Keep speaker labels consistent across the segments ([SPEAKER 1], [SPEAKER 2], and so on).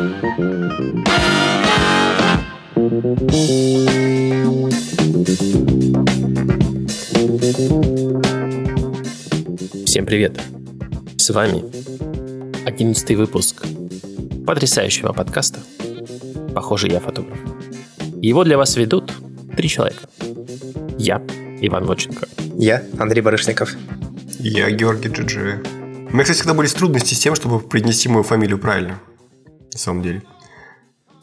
[SPEAKER 1] Всем привет! С вами 11 выпуск потрясающего подкаста «Похоже, я фотограф». Его для вас ведут три человека. Я, Иван Воченко.
[SPEAKER 2] Я, Андрей Барышников.
[SPEAKER 3] Я, Георгий Джиджи. У меня, кстати, всегда были трудности с тем, чтобы произнести мою фамилию правильно. На самом деле.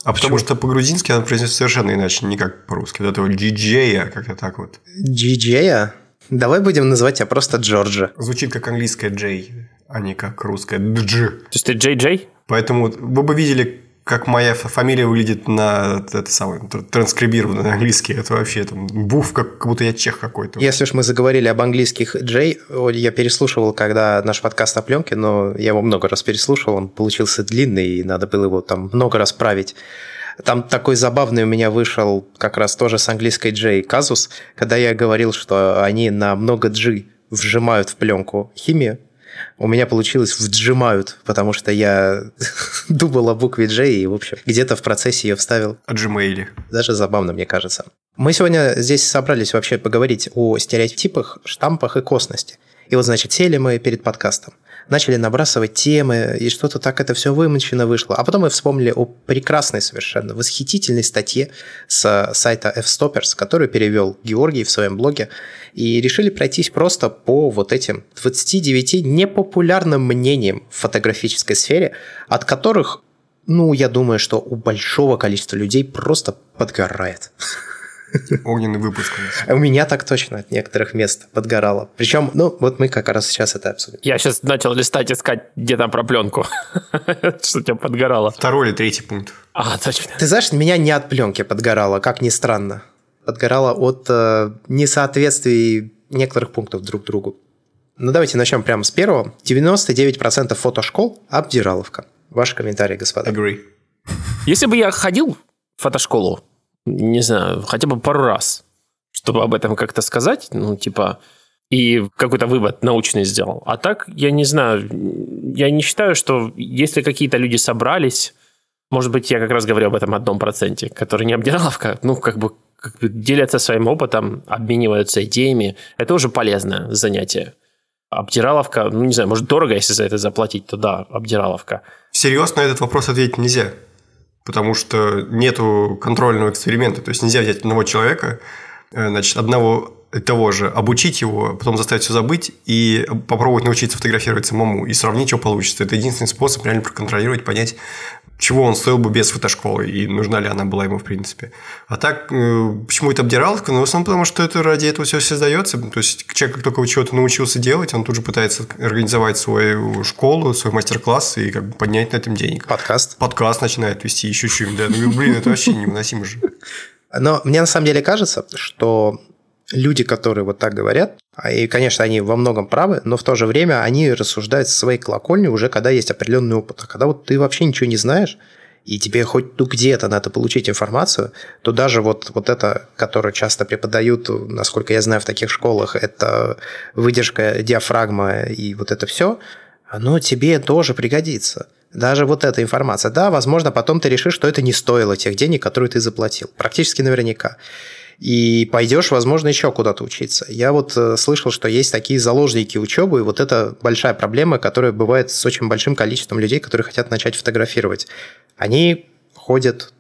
[SPEAKER 3] А Почему? потому что по-грузински она произносится совершенно иначе, не как по-русски. Вот этого джиджея, как-то так вот.
[SPEAKER 2] Джиджея? Давай будем называть тебя просто Джорджа.
[SPEAKER 3] Звучит как английская Джей, а не как русская Дж.
[SPEAKER 1] То есть ты Джей Джей?
[SPEAKER 3] Поэтому вы бы видели, как моя фамилия выглядит на это самое транскрибированно на английский, это вообще там буф, как, как будто я чех какой-то.
[SPEAKER 2] Если уж мы заговорили об английских Джей, я переслушивал, когда наш подкаст о пленке, но я его много раз переслушивал, он получился длинный, и надо было его там много раз править. Там такой забавный у меня вышел как раз тоже с английской Джей казус, когда я говорил, что они на много G вжимают в пленку химию, у меня получилось вджимают, потому что я думал о букве J и, в общем, где-то в процессе ее вставил.
[SPEAKER 3] О Gmail.
[SPEAKER 2] Даже забавно, мне кажется. Мы сегодня здесь собрались вообще поговорить о стереотипах, штампах и косности. И вот, значит, сели мы перед подкастом начали набрасывать темы, и что-то так это все вымочено вышло. А потом мы вспомнили о прекрасной совершенно, восхитительной статье с сайта F-Stoppers, которую перевел Георгий в своем блоге, и решили пройтись просто по вот этим 29 непопулярным мнениям в фотографической сфере, от которых ну, я думаю, что у большого количества людей просто подгорает.
[SPEAKER 3] Огненный выпуск.
[SPEAKER 2] У меня так точно от некоторых мест подгорало. Причем, ну, вот мы как раз сейчас это обсудим.
[SPEAKER 1] Я сейчас начал листать, искать, где там про пленку. Что тебя подгорало.
[SPEAKER 3] Второй или третий пункт.
[SPEAKER 1] А, точно.
[SPEAKER 2] Ты знаешь, меня не от пленки подгорало, как ни странно. Подгорало от э, несоответствий некоторых пунктов друг другу. Ну, давайте начнем прямо с первого. 99% фотошкол – обдираловка. Ваши комментарии, господа.
[SPEAKER 3] Agree.
[SPEAKER 1] Если бы я ходил в фотошколу, не знаю, хотя бы пару раз, чтобы об этом как-то сказать, ну, типа, и какой-то вывод научный сделал. А так, я не знаю, я не считаю, что если какие-то люди собрались, может быть, я как раз говорю об этом одном проценте, который не обдираловка, ну, как бы, как бы делятся своим опытом, обмениваются идеями. Это уже полезное занятие. Обдираловка, ну, не знаю, может, дорого, если за это заплатить, то да, обдираловка.
[SPEAKER 3] Всерьез на этот вопрос ответить нельзя потому что нету контрольного эксперимента. То есть нельзя взять одного человека, э, значит, одного того же, обучить его, потом заставить все забыть и попробовать научиться фотографировать самому и сравнить, что получится. Это единственный способ реально проконтролировать, понять, чего он стоил бы без фотошколы и нужна ли она была ему в принципе. А так, э, почему это обдираловка? Ну, в основном потому, что это ради этого все создается. То есть, человек, как только чего-то научился делать, он тут же пытается организовать свою школу, свой мастер-класс и как бы поднять на этом денег.
[SPEAKER 2] Подкаст.
[SPEAKER 3] Подкаст начинает вести, еще чем, да. Ну, блин, это вообще невыносимо же.
[SPEAKER 2] Но мне на самом деле кажется, что люди, которые вот так говорят, а, и, конечно, они во многом правы, но в то же время они рассуждают со своей колокольни уже, когда есть определенный опыт. А когда вот ты вообще ничего не знаешь, и тебе хоть ну, где-то надо получить информацию, то даже вот, вот это, которое часто преподают, насколько я знаю, в таких школах, это выдержка диафрагма и вот это все, оно тебе тоже пригодится. Даже вот эта информация. Да, возможно, потом ты решишь, что это не стоило тех денег, которые ты заплатил. Практически наверняка и пойдешь, возможно, еще куда-то учиться. Я вот э, слышал, что есть такие заложники учебы, и вот это большая проблема, которая бывает с очень большим количеством людей, которые хотят начать фотографировать. Они ходят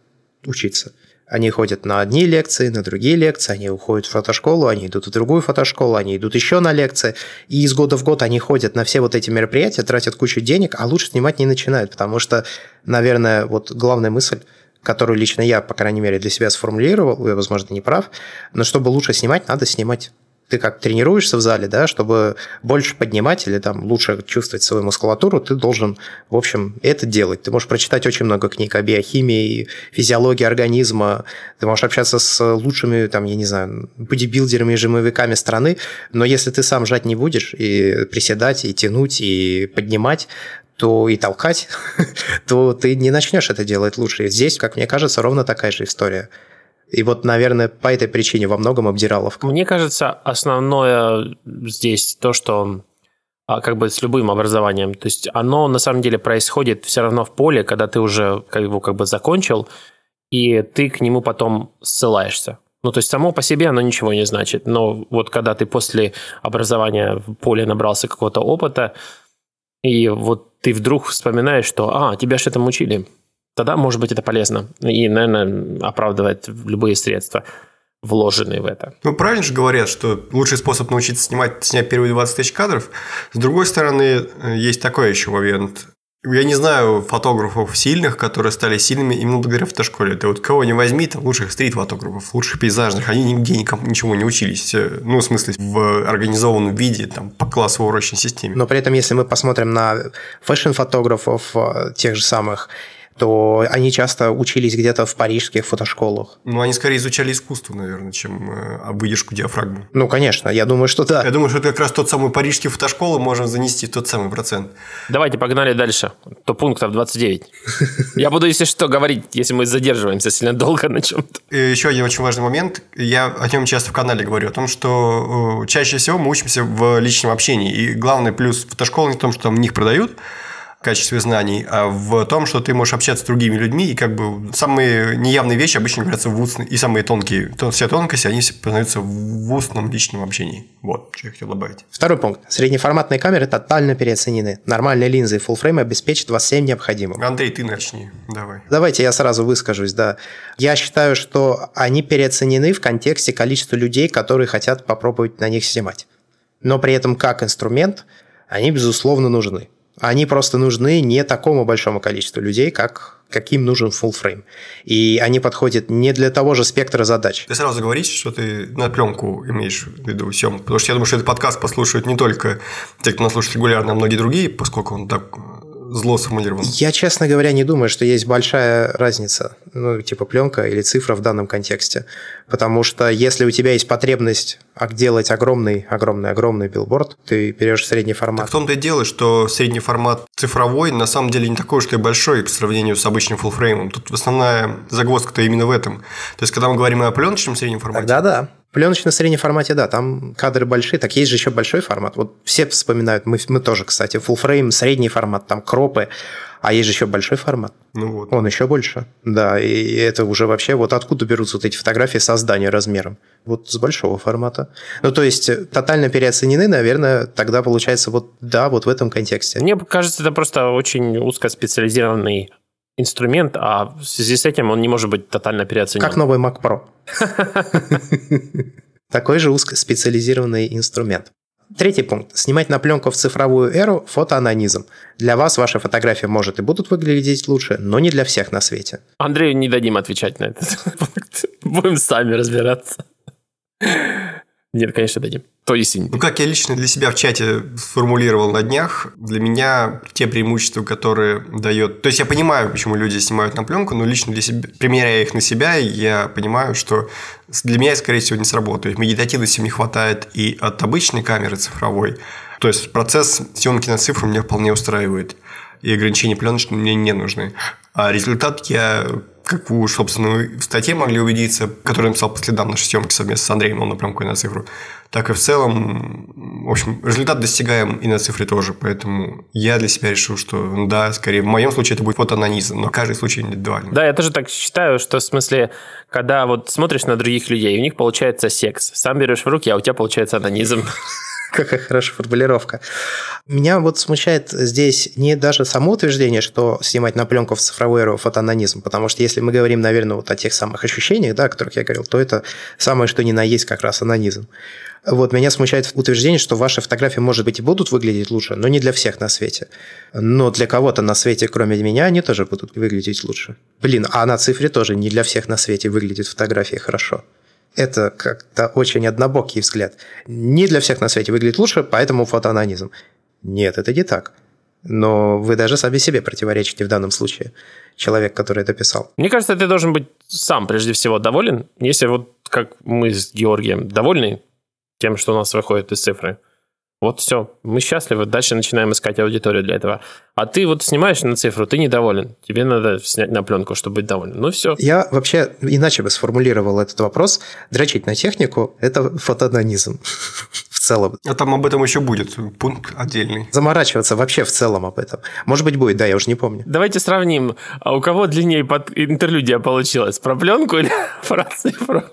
[SPEAKER 2] учиться. Они ходят на одни лекции, на другие лекции, они уходят в фотошколу, они идут в другую фотошколу, они идут еще на лекции, и из года в год они ходят на все вот эти мероприятия, тратят кучу денег, а лучше снимать не начинают, потому что, наверное, вот главная мысль – которую лично я, по крайней мере, для себя сформулировал, я, возможно, не прав, но чтобы лучше снимать, надо снимать ты как тренируешься в зале, да, чтобы больше поднимать или там лучше чувствовать свою мускулатуру, ты должен, в общем, это делать. Ты можешь прочитать очень много книг о биохимии, физиологии организма, ты можешь общаться с лучшими, там, я не знаю, бодибилдерами и жимовиками страны, но если ты сам жать не будешь и приседать, и тянуть, и поднимать, то и толкать, то ты не начнешь это делать лучше. Здесь, как мне кажется, ровно такая же история. И вот, наверное, по этой причине во многом обдираловка.
[SPEAKER 1] Мне кажется, основное здесь то, что а как бы с любым образованием. То есть оно на самом деле происходит все равно в поле, когда ты уже его как бы закончил, и ты к нему потом ссылаешься. Ну, то есть само по себе оно ничего не значит. Но вот когда ты после образования в поле набрался какого-то опыта, и вот ты вдруг вспоминаешь, что, а, тебя же этому учили, тогда, может быть, это полезно. И, наверное, оправдывает любые средства вложенные в это.
[SPEAKER 3] Ну, правильно же говорят, что лучший способ научиться снимать, снять первые 20 тысяч кадров. С другой стороны, есть такой еще момент. Я не знаю фотографов сильных, которые стали сильными именно благодаря фотошколе. Ты вот кого не возьми, там лучших стрит-фотографов, лучших пейзажных, они нигде никому, ничего не учились. Ну, в смысле, в организованном виде, там, по классовой урочной системе.
[SPEAKER 2] Но при этом, если мы посмотрим на фэшн-фотографов э, тех же самых, то они часто учились где-то в парижских фотошколах.
[SPEAKER 3] Ну, они скорее изучали искусство, наверное, чем э, выдержку диафрагмы.
[SPEAKER 2] Ну, конечно, я думаю, что да.
[SPEAKER 3] Я думаю, что это как раз тот самый парижский фотошколы можно занести тот самый процент.
[SPEAKER 1] Давайте погнали дальше. То пунктов 29. Я буду, если что, говорить, если мы задерживаемся сильно долго на чем-то.
[SPEAKER 3] Еще один очень важный момент. Я о нем часто в канале говорю, о том, что э, чаще всего мы учимся в личном общении. И главный плюс фотошколы не в том, что там в них продают, качестве знаний, а в том, что ты можешь общаться с другими людьми, и как бы самые неявные вещи обычно говорятся в устном, и самые тонкие, то, все тонкости, они познаются в устном личном общении. Вот, что я хотел добавить.
[SPEAKER 2] Второй пункт. Среднеформатные камеры тотально переоценены. Нормальные линзы и full обеспечат вас всем необходимым.
[SPEAKER 3] Андрей, ты начни, давай.
[SPEAKER 2] Давайте я сразу выскажусь, да. Я считаю, что они переоценены в контексте количества людей, которые хотят попробовать на них снимать. Но при этом как инструмент они, безусловно, нужны. Они просто нужны не такому большому количеству людей, как каким нужен full frame. И они подходят не для того же спектра задач.
[SPEAKER 3] Ты сразу говоришь, что ты на пленку имеешь в виду съемку, потому что я думаю, что этот подкаст послушают не только те, кто нас слушает регулярно, а многие другие, поскольку он так зло сформулировано?
[SPEAKER 2] Я, честно говоря, не думаю, что есть большая разница, ну, типа пленка или цифра в данном контексте. Потому что если у тебя есть потребность делать огромный, огромный, огромный билборд, ты берешь средний формат.
[SPEAKER 3] Так в том-то и дело, что средний формат цифровой на самом деле не такой уж и большой по сравнению с обычным фуллфреймом. Тут основная загвоздка-то именно в этом. То есть, когда мы говорим о пленочном среднем формате...
[SPEAKER 2] Да, да. Пленочно среднем формате, да, там кадры большие, так есть же еще большой формат. Вот все вспоминают, мы, мы тоже, кстати, full frame, средний формат, там кропы, а есть же еще большой формат.
[SPEAKER 3] Ну вот.
[SPEAKER 2] Он еще больше. Да, и это уже вообще вот откуда берутся вот эти фотографии создания размером? Вот с большого формата. Ну, то есть, тотально переоценены, наверное, тогда получается вот, да, вот в этом контексте.
[SPEAKER 1] Мне кажется, это просто очень узкоспециализированный инструмент, а в связи с этим он не может быть тотально переоценен.
[SPEAKER 2] Как новый Mac Pro. Такой же узкоспециализированный инструмент. Третий пункт. Снимать на пленку в цифровую эру – фотоанонизм. Для вас ваши фотографии, может, и будут выглядеть лучше, но не для всех на свете.
[SPEAKER 1] Андрею не дадим отвечать на этот пункт. Будем сами разбираться. Нет, конечно, дадим. То есть...
[SPEAKER 3] Ну, как я лично для себя в чате сформулировал на днях, для меня те преимущества, которые дает... То есть, я понимаю, почему люди снимают на пленку, но лично для себя, примеряя их на себя, я понимаю, что для меня, скорее всего, не сработает. Медитативности не хватает и от обычной камеры цифровой. То есть, процесс съемки на цифру меня вполне устраивает. И ограничения пленочные мне не нужны. А результат я как вы, собственно, в статье могли убедиться, которую написал по следам нашей съемки совместно с Андреем, он напрямую на цифру, так и в целом, в общем, результат достигаем и на цифре тоже, поэтому я для себя решил, что ну да, скорее, в моем случае это будет фотоанонизм, но каждый случай индивидуальный.
[SPEAKER 1] Да, я тоже так считаю, что в смысле, когда вот смотришь на других людей, у них получается секс, сам берешь в руки, а у тебя получается анонизм.
[SPEAKER 2] Какая хорошая формулировка. Меня вот смущает здесь не даже само утверждение, что снимать на пленку в цифровой эру фотоанонизм, потому что если мы говорим, наверное, вот о тех самых ощущениях, да, о которых я говорил, то это самое, что ни на есть как раз анонизм. Вот меня смущает утверждение, что ваши фотографии, может быть, и будут выглядеть лучше, но не для всех на свете. Но для кого-то на свете, кроме меня, они тоже будут выглядеть лучше. Блин, а на цифре тоже не для всех на свете выглядит фотографии хорошо это как-то очень однобокий взгляд. Не для всех на свете выглядит лучше, поэтому фотоанонизм. Нет, это не так. Но вы даже сами себе противоречите в данном случае, человек, который это писал.
[SPEAKER 1] Мне кажется, ты должен быть сам прежде всего доволен. Если вот как мы с Георгием довольны тем, что у нас выходит из цифры, вот все, мы счастливы, дальше начинаем искать аудиторию для этого. А ты вот снимаешь на цифру, ты недоволен, тебе надо снять на пленку, чтобы быть доволен. Ну все.
[SPEAKER 2] Я вообще иначе бы сформулировал этот вопрос. Дрочить на технику – это фотононизм в целом.
[SPEAKER 3] А там об этом еще будет пункт отдельный.
[SPEAKER 2] Заморачиваться вообще в целом об этом. Может быть, будет, да, я уже не помню.
[SPEAKER 1] Давайте сравним, а у кого длиннее под интерлюдия получилась? Про пленку или про цифру?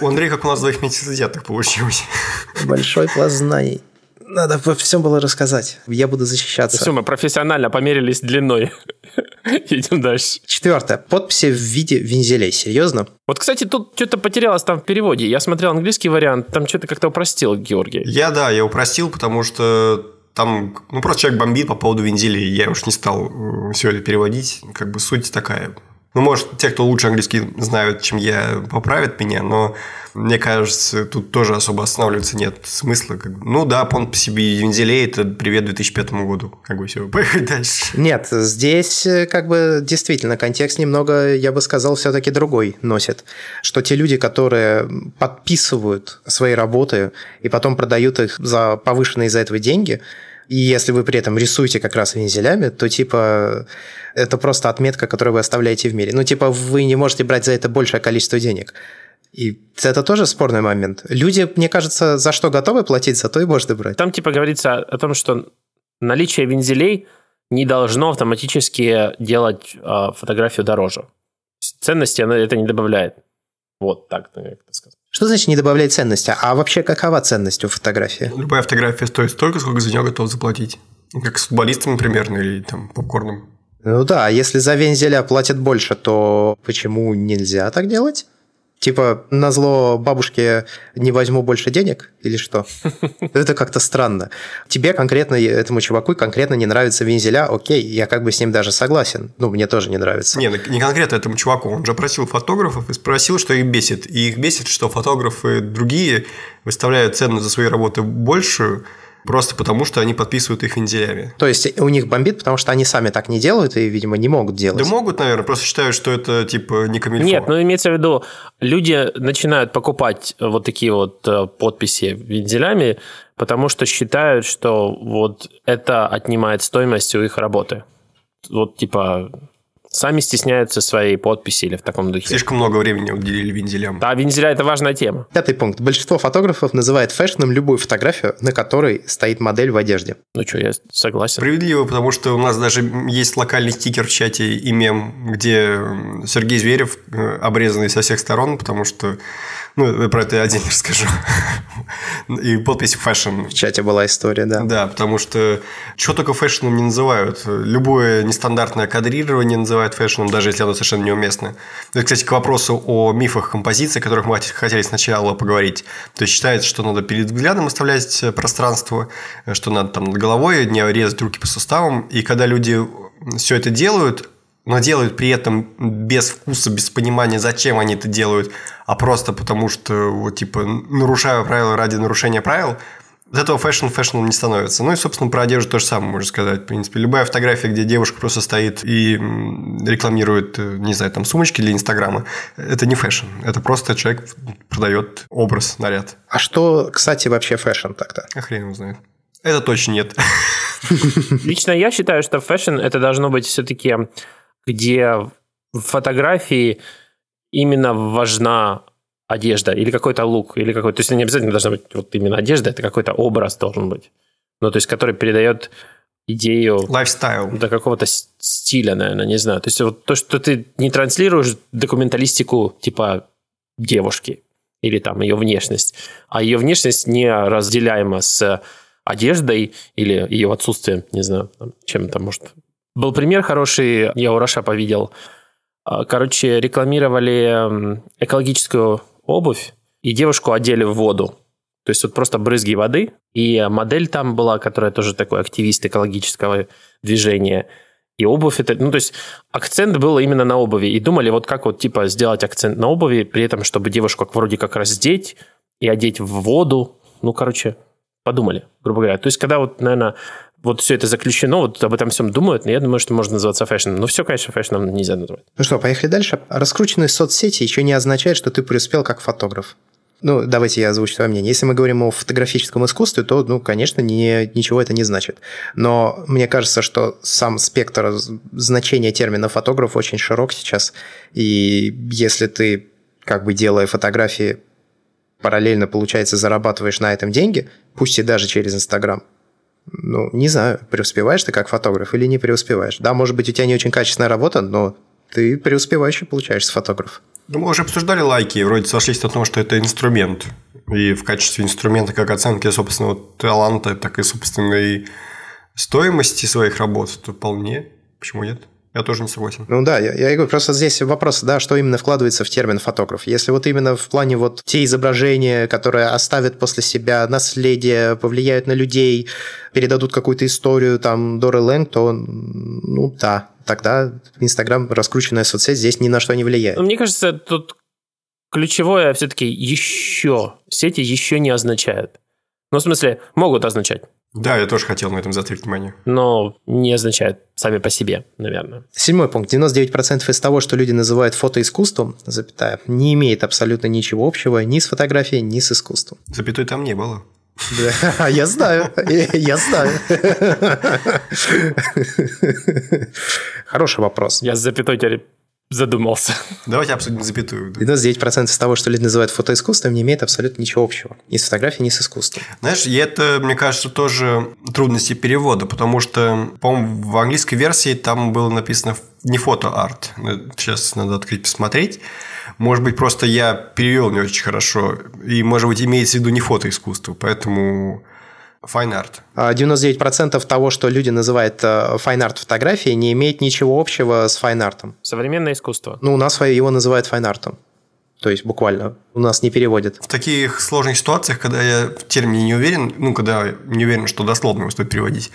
[SPEAKER 3] У Андрея, как у нас двоих так получилось.
[SPEAKER 2] Большой пласт знаний. Надо во всем было рассказать. Я буду защищаться.
[SPEAKER 1] Все, мы профессионально померились длиной. Идем дальше.
[SPEAKER 2] Четвертое. Подписи в виде вензелей. Серьезно?
[SPEAKER 1] Вот, кстати, тут что-то потерялось там в переводе. Я смотрел английский вариант, там что-то как-то упростил Георгий.
[SPEAKER 3] Я, да, я упростил, потому что там, ну, просто человек бомбит по поводу вензелей. Я уж не стал э, все это переводить. Как бы суть такая. Ну, может, те, кто лучше английский знают, чем я, поправят меня, но мне кажется, тут тоже особо останавливаться нет смысла. Как ну да, понт по себе вензелей – это привет 2005 году. Как бы все, поехали дальше.
[SPEAKER 2] Нет, здесь э, как бы действительно контекст немного, я бы сказал, все-таки другой носит. Что те люди, которые подписывают свои работы и потом продают их за повышенные из-за этого деньги – и если вы при этом рисуете как раз вензелями, то типа это просто отметка, которую вы оставляете в мире. Ну, типа, вы не можете брать за это большее количество денег. И это тоже спорный момент. Люди, мне кажется, за что готовы платить, за то и можно брать.
[SPEAKER 1] Там типа говорится о том, что наличие вензелей не должно автоматически делать э, фотографию дороже. Ценности она это не добавляет. Вот так, наверное, сказать.
[SPEAKER 2] Что значит не добавлять ценности? А вообще какова ценность у фотографии?
[SPEAKER 3] Любая фотография стоит столько, сколько за нее готов заплатить. Как с футболистом, примерно, или там попкорном.
[SPEAKER 2] Ну да, а если за вензеля платят больше, то почему нельзя так делать? Типа, на зло бабушке не возьму больше денег или что? Это как-то странно. Тебе конкретно, этому чуваку конкретно не нравится вензеля, окей, я как бы с ним даже согласен. Ну, мне тоже не нравится.
[SPEAKER 3] Не, ну, не конкретно этому чуваку. Он же просил фотографов и спросил, что их бесит. И их бесит, что фотографы другие выставляют цену за свои работы большую, Просто потому, что они подписывают их вензелями.
[SPEAKER 2] То есть у них бомбит, потому что они сами так не делают и, видимо, не могут делать.
[SPEAKER 3] Да могут, наверное, просто считают, что это типа не камильфо.
[SPEAKER 1] Нет, ну имеется в виду, люди начинают покупать вот такие вот э, подписи вензелями, потому что считают, что вот это отнимает стоимость у их работы. Вот типа сами стесняются своей подписи или в таком духе.
[SPEAKER 3] Слишком много времени уделили вензелям.
[SPEAKER 1] Да, вензеля – это важная тема.
[SPEAKER 2] Пятый пункт. Большинство фотографов называет фэшном любую фотографию, на которой стоит модель в одежде.
[SPEAKER 1] Ну что, я согласен.
[SPEAKER 3] Справедливо, потому что у нас даже есть локальный стикер в чате и мем, где Сергей Зверев э, обрезанный со всех сторон, потому что ну, про это я отдельно расскажу. И подпись fashion.
[SPEAKER 2] В чате была история, да.
[SPEAKER 3] Да, потому что что только фэшном не называют. Любое нестандартное кадрирование называют фэшном, даже если оно совершенно неуместно. Это, кстати, к вопросу о мифах композиции, о которых мы хотели сначала поговорить. То есть считается, что надо перед взглядом оставлять пространство, что надо там над головой не резать руки по суставам. И когда люди все это делают, но делают при этом без вкуса, без понимания, зачем они это делают, а просто потому что, вот, типа, нарушаю правила ради нарушения правил, от этого фэшн фэшном не становится. Ну и, собственно, про одежду то же самое можно сказать. В принципе, любая фотография, где девушка просто стоит и рекламирует, э, не знаю, там, сумочки для Инстаграма, это не фэшн. Это просто человек продает образ, наряд.
[SPEAKER 2] А что, кстати, вообще фэшн так-то?
[SPEAKER 3] А хрен его знает. Это точно нет.
[SPEAKER 1] Лично я считаю, что фэшн это должно быть все-таки где в фотографии именно важна одежда или какой-то лук, или какой-то... То есть не обязательно должна быть вот именно одежда, это какой-то образ должен быть. Ну, то есть, который передает идею...
[SPEAKER 3] Lifestyle.
[SPEAKER 1] До какого-то стиля, наверное, не знаю. То есть, вот то, что ты не транслируешь документалистику типа девушки или там ее внешность, а ее внешность не разделяема с одеждой или ее отсутствием, не знаю, чем то может был пример хороший, я у Рошапа видел. А, короче, рекламировали экологическую обувь, и девушку одели в воду. То есть вот просто брызги воды, и модель там была, которая тоже такой активист экологического движения. И обувь это, ну то есть акцент был именно на обуви. И думали, вот как вот типа сделать акцент на обуви, при этом, чтобы девушку вроде как раздеть и одеть в воду. Ну, короче, подумали, грубо говоря. То есть когда вот, наверное, вот все это заключено, вот об этом всем думают, но я думаю, что можно называться фэшном. Но все, конечно, фэшном нельзя называть.
[SPEAKER 2] Ну что, поехали дальше. Раскрученность соцсети еще не означает, что ты преуспел как фотограф. Ну, давайте я озвучу свое мнение. Если мы говорим о фотографическом искусстве, то, ну, конечно, не, ничего это не значит. Но мне кажется, что сам спектр значения термина фотограф очень широк сейчас. И если ты, как бы делая фотографии параллельно, получается, зарабатываешь на этом деньги, пусть и даже через Инстаграм, ну, не знаю, преуспеваешь ты как фотограф или не преуспеваешь. Да, может быть, у тебя не очень качественная работа, но ты преуспевающий получаешься фотограф.
[SPEAKER 3] Ну, мы уже обсуждали лайки, вроде сошлись на том, что это инструмент. И в качестве инструмента как оценки собственного таланта, так и собственной стоимости своих работ, то вполне. Почему нет? Я тоже не согласен.
[SPEAKER 2] Ну да, я, я говорю, просто здесь вопрос, да, что именно вкладывается в термин фотограф. Если вот именно в плане вот те изображения, которые оставят после себя наследие, повлияют на людей, передадут какую-то историю, там, Доры Лэнг, то, ну да, тогда Инстаграм, раскрученная соцсеть, здесь ни на что не влияет.
[SPEAKER 1] Мне кажется, тут ключевое все-таки еще. Сети еще не означают. Ну, в смысле, могут означать.
[SPEAKER 3] Да, я тоже хотел на этом заострить внимание.
[SPEAKER 1] Но не означают сами по себе, наверное.
[SPEAKER 2] Седьмой пункт. 99% из того, что люди называют фотоискусством, запятая, не имеет абсолютно ничего общего ни с фотографией, ни с искусством.
[SPEAKER 3] Запятой там не было.
[SPEAKER 2] Да, я знаю, я знаю. Хороший вопрос.
[SPEAKER 1] Я с запятой теперь задумался.
[SPEAKER 3] Давайте обсудим запятую.
[SPEAKER 2] 99% из того, что люди называют фотоискусством, не имеет абсолютно ничего общего. Ни с фотографией, ни с искусством.
[SPEAKER 3] Знаешь, и это, мне кажется, тоже трудности перевода, потому что, по-моему, в английской версии там было написано не фото-арт. Сейчас надо открыть, посмотреть. Может быть, просто я перевел не очень хорошо. И, может быть, имеется в виду не фотоискусство. Поэтому Fine art.
[SPEAKER 2] 99% а того, что люди называют э, fine art фотографией, не имеет ничего общего с fine art.
[SPEAKER 1] Современное искусство.
[SPEAKER 2] Ну, у нас его называют fine art. То есть буквально у нас не переводят.
[SPEAKER 3] В таких сложных ситуациях, когда я в термине не уверен, ну, когда не уверен, что дословно его стоит переводить,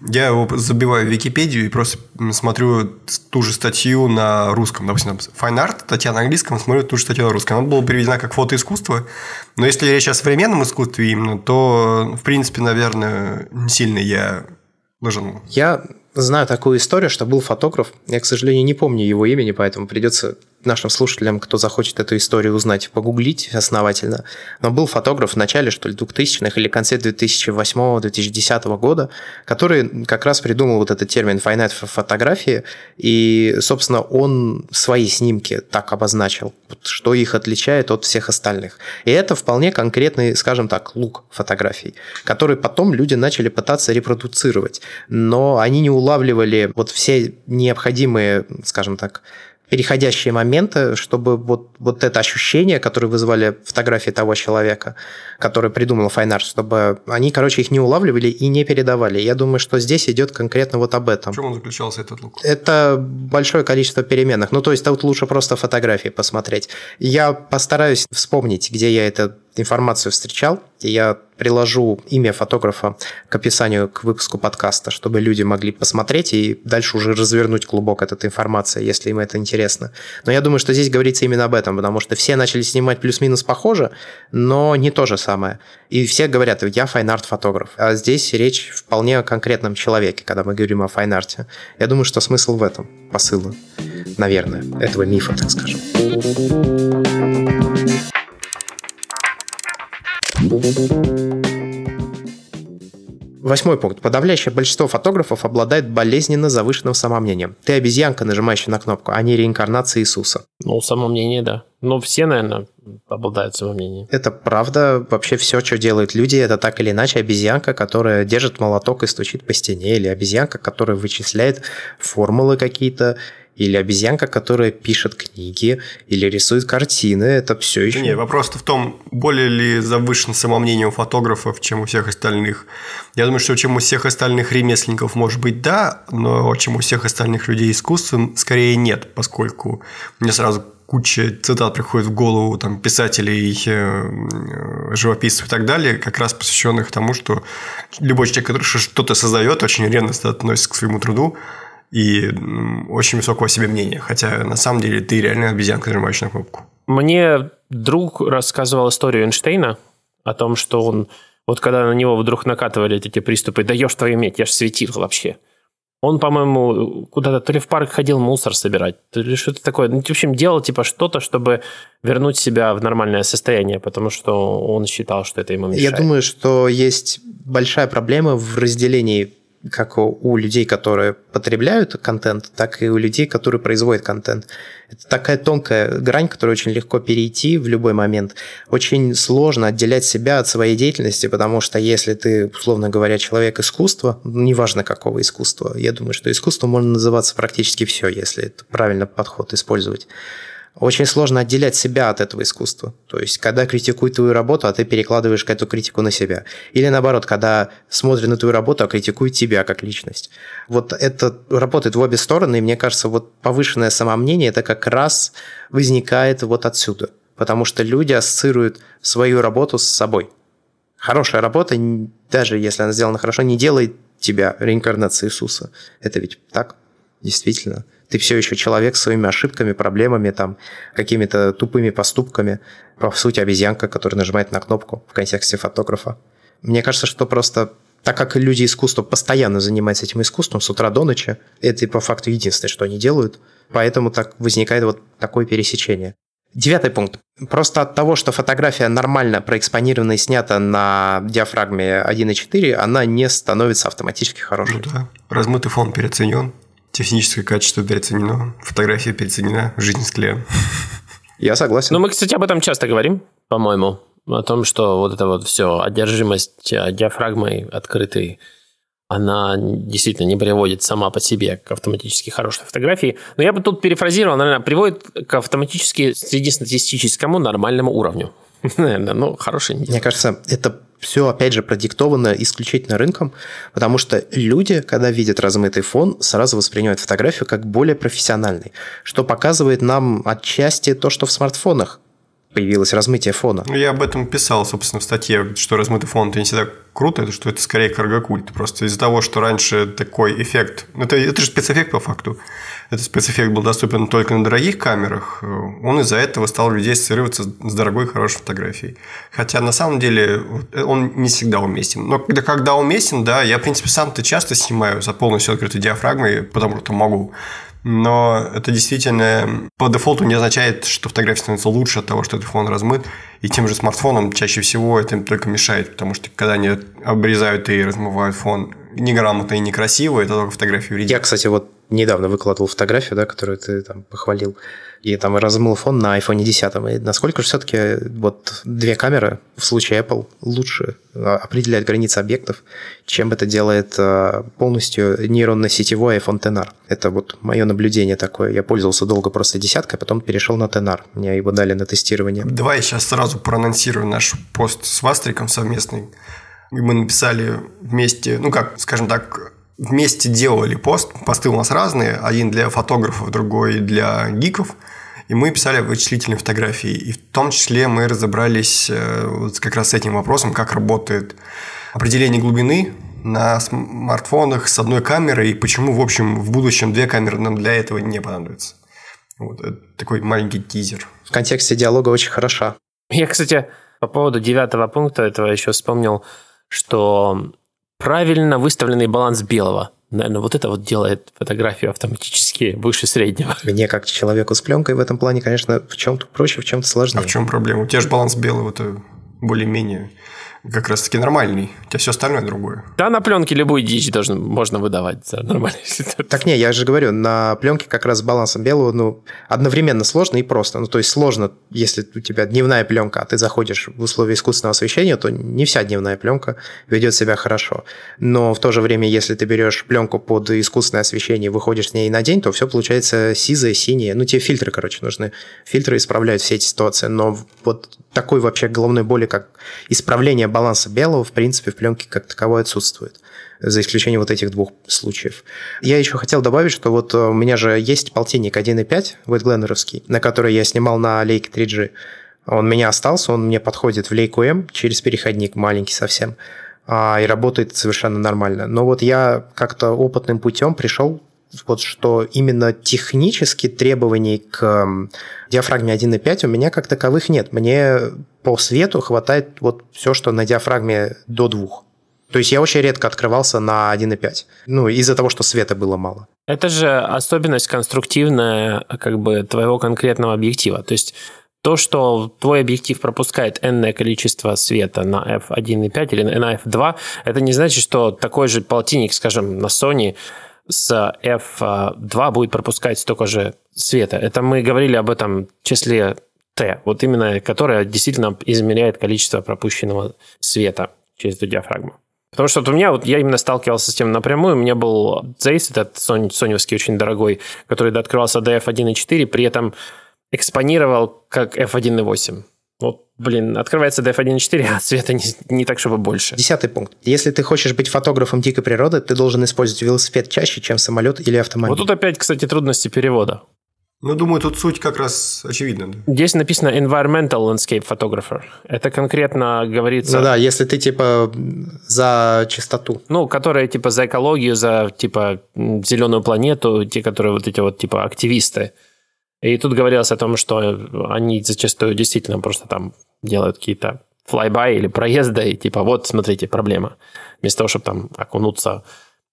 [SPEAKER 3] я его забиваю в Википедию и просто смотрю ту же статью на русском. Допустим, Fine Art, статья на английском, смотрю ту же статью на русском. Она была переведена как фотоискусство. Но если речь о современном искусстве именно, то, в принципе, наверное, сильно я должен...
[SPEAKER 2] Я знаю такую историю, что был фотограф. Я, к сожалению, не помню его имени, поэтому придется нашим слушателям, кто захочет эту историю узнать, погуглить основательно. Но был фотограф в начале, что ли, 2000-х или конце 2008-2010 года, который как раз придумал вот этот термин «файнет фотографии», и, собственно, он свои снимки так обозначил, что их отличает от всех остальных. И это вполне конкретный, скажем так, лук фотографий, который потом люди начали пытаться репродуцировать, но они не улавливали вот все необходимые, скажем так, переходящие моменты, чтобы вот, вот это ощущение, которое вызвали фотографии того человека, который придумал Fine чтобы они, короче, их не улавливали и не передавали. Я думаю, что здесь идет конкретно вот об этом.
[SPEAKER 3] В чем он заключался, этот лук?
[SPEAKER 2] Это большое количество переменных. Ну, то есть тут лучше просто фотографии посмотреть. Я постараюсь вспомнить, где я это информацию встречал, и я приложу имя фотографа к описанию к выпуску подкаста, чтобы люди могли посмотреть и дальше уже развернуть клубок этой информации, если им это интересно. Но я думаю, что здесь говорится именно об этом, потому что все начали снимать плюс-минус похоже, но не то же самое. И все говорят, я fine art фотограф. А здесь речь вполне о конкретном человеке, когда мы говорим о fine art'е. Я думаю, что смысл в этом, посылы, наверное, этого мифа, так скажем. Восьмой пункт. Подавляющее большинство фотографов обладает болезненно завышенным самомнением. Ты обезьянка, нажимающая на кнопку, а не реинкарнация Иисуса.
[SPEAKER 1] Ну, самомнение, да. Ну, все, наверное, обладают самомнением.
[SPEAKER 2] Это правда. Вообще все, что делают люди, это так или иначе обезьянка, которая держит молоток и стучит по стене, или обезьянка, которая вычисляет формулы какие-то, или обезьянка, которая пишет книги, или рисует картины, это все еще...
[SPEAKER 3] Нет, вопрос в том, более ли завышен самомнение у фотографов, чем у всех остальных. Я думаю, что чем у всех остальных ремесленников, может быть, да, но чем у всех остальных людей искусства, скорее нет, поскольку мне сразу куча цитат приходит в голову там, писателей, э, живописцев и так далее, как раз посвященных тому, что любой человек, который что-то создает, очень ревностно относится к своему труду, и очень высокого себе мнения. Хотя на самом деле ты реально обезьянка, нажимающая на кнопку.
[SPEAKER 1] Мне друг рассказывал историю Эйнштейна о том, что он, вот когда на него вдруг накатывали эти приступы, даешь твою медь, я же светил вообще. Он, по-моему, куда-то то ли в парк ходил мусор собирать, то ли что-то такое. Ну, в общем, делал типа что-то, чтобы вернуть себя в нормальное состояние, потому что он считал, что это ему мешает.
[SPEAKER 2] Я думаю, что есть большая проблема в разделении как у людей, которые потребляют контент, так и у людей, которые производят контент. Это такая тонкая грань, которую очень легко перейти в любой момент. Очень сложно отделять себя от своей деятельности, потому что если ты, условно говоря, человек искусства, ну, неважно какого искусства, я думаю, что искусство можно называться практически все, если это правильно подход использовать очень сложно отделять себя от этого искусства. То есть, когда критикуют твою работу, а ты перекладываешь эту критику на себя. Или наоборот, когда смотрят на твою работу, а критикуют тебя как личность. Вот это работает в обе стороны, и мне кажется, вот повышенное самомнение, это как раз возникает вот отсюда. Потому что люди ассоциируют свою работу с собой. Хорошая работа, даже если она сделана хорошо, не делает тебя реинкарнацией Иисуса. Это ведь так, действительно ты все еще человек с своими ошибками, проблемами, там, какими-то тупыми поступками. По сути, обезьянка, которая нажимает на кнопку в контексте фотографа. Мне кажется, что просто так как люди искусства постоянно занимаются этим искусством с утра до ночи, это по факту единственное, что они делают, поэтому так возникает вот такое пересечение. Девятый пункт. Просто от того, что фотография нормально проэкспонирована и снята на диафрагме 1.4, она не становится автоматически хорошей.
[SPEAKER 3] Ну да. Размытый фон переоценен. Техническое качество переоценено, фотография переоценена, жизнь с клеем.
[SPEAKER 2] Я согласен.
[SPEAKER 1] Но мы, кстати, об этом часто говорим, по-моему, о том, что вот это вот все, одержимость э, диафрагмой открытой, она действительно не приводит сама по себе к автоматически хорошей фотографии. Но я бы тут перефразировал, наверное, приводит к автоматически среднестатистическому нормальному уровню. Наверное, ну, хороший.
[SPEAKER 2] Мне кажется, это все, опять же, продиктовано исключительно рынком, потому что люди, когда видят размытый фон, сразу воспринимают фотографию как более профессиональный, что показывает нам отчасти то, что в смартфонах появилось размытие фона.
[SPEAKER 3] Я об этом писал, собственно, в статье, что размытый фон – это не всегда круто, это что это скорее каргокульт. Просто из-за того, что раньше такой эффект… Ну, это, это же спецэффект по факту. Этот спецэффект был доступен только на дорогих камерах. Он из-за этого стал людей ассоциироваться с дорогой, хорошей фотографией. Хотя, на самом деле, он не всегда уместен. Но когда, когда уместен, да, я, в принципе, сам-то часто снимаю за полностью открытой диафрагмой, потому что могу но это действительно по дефолту не означает, что фотография становится лучше от того, что этот фон размыт. И тем же смартфоном чаще всего это им только мешает, потому что когда они обрезают и размывают фон неграмотно и некрасиво, это только фотографию вредит.
[SPEAKER 2] Я, кстати, вот недавно выкладывал фотографию, да, которую ты там похвалил и там размыл фон на iPhone 10. И насколько же все-таки вот две камеры в случае Apple лучше а, определяют границы объектов, чем это делает а, полностью нейронно-сетевой iPhone XR. Это вот мое наблюдение такое. Я пользовался долго просто десяткой, а потом перешел на XR. Мне его дали на тестирование.
[SPEAKER 3] Давай я сейчас сразу проанонсирую наш пост с Вастриком совместный. Мы написали вместе, ну как, скажем так, вместе делали пост. Посты у нас разные. Один для фотографов, другой для гиков. И мы писали вычислительные фотографии. И в том числе мы разобрались э, как раз с этим вопросом, как работает определение глубины на смартфонах с одной камерой и почему, в общем, в будущем две камеры нам для этого не понадобятся. Вот это такой маленький тизер.
[SPEAKER 2] В контексте диалога очень хороша.
[SPEAKER 1] Я, кстати, по поводу девятого пункта этого еще вспомнил, что правильно выставленный баланс белого. Наверное, вот это вот делает фотографию автоматически выше среднего.
[SPEAKER 2] Мне, как человеку с пленкой, в этом плане, конечно, в чем-то проще, в чем-то сложнее.
[SPEAKER 3] А в чем проблема? У тебя же баланс белого, это более-менее как раз-таки нормальный. У тебя все остальное другое.
[SPEAKER 1] Да, на пленке любую дичь должен, можно выдавать за нормальную
[SPEAKER 2] ситуацию. Так не, я же говорю, на пленке как раз с балансом белого, ну, одновременно сложно и просто. Ну, то есть сложно, если у тебя дневная пленка, а ты заходишь в условия искусственного освещения, то не вся дневная пленка ведет себя хорошо. Но в то же время, если ты берешь пленку под искусственное освещение и выходишь с ней на день, то все получается сизое, синее. Ну, тебе фильтры, короче, нужны. Фильтры исправляют все эти ситуации. Но вот такой вообще головной боли, как исправление баланса белого, в принципе, в пленке как таковой отсутствует за исключением вот этих двух случаев. Я еще хотел добавить, что вот у меня же есть полтинник 1.5, Вайтгленнеровский, на который я снимал на лейке 3G. Он у меня остался, он мне подходит в лейку М через переходник, маленький совсем, а, и работает совершенно нормально. Но вот я как-то опытным путем пришел вот что именно технически требований к диафрагме 1.5 у меня как таковых нет. Мне по свету хватает вот все, что на диафрагме до 2. То есть я очень редко открывался на 1.5. Ну, из-за того, что света было мало.
[SPEAKER 1] Это же особенность конструктивная как бы твоего конкретного объектива. То есть то, что твой объектив пропускает n количество света на f1.5 или на f2, это не значит, что такой же полтинник, скажем, на Sony с f2 будет пропускать столько же света. Это мы говорили об этом числе T, вот именно которое действительно измеряет количество пропущенного света через эту диафрагму. Потому что вот у меня, вот я именно сталкивался с тем напрямую, у меня был Zeiss, этот Sony, соневский очень дорогой, который открывался до f1.4, при этом экспонировал как f1.8. Вот, блин, открывается DF 1.4, а света не, не так, чтобы больше.
[SPEAKER 2] Десятый пункт. Если ты хочешь быть фотографом дикой природы, ты должен использовать велосипед чаще, чем самолет или автомобиль.
[SPEAKER 1] Вот тут опять, кстати, трудности перевода.
[SPEAKER 3] Ну, думаю, тут суть как раз очевидна.
[SPEAKER 1] Здесь написано environmental landscape photographer. Это конкретно говорится...
[SPEAKER 2] Ну да, если ты типа за чистоту.
[SPEAKER 1] Ну, которые типа за экологию, за типа зеленую планету, те, которые вот эти вот типа активисты. И тут говорилось о том, что они зачастую действительно просто там делают какие-то флайбай или проезды, и типа вот, смотрите, проблема. Вместо того, чтобы там окунуться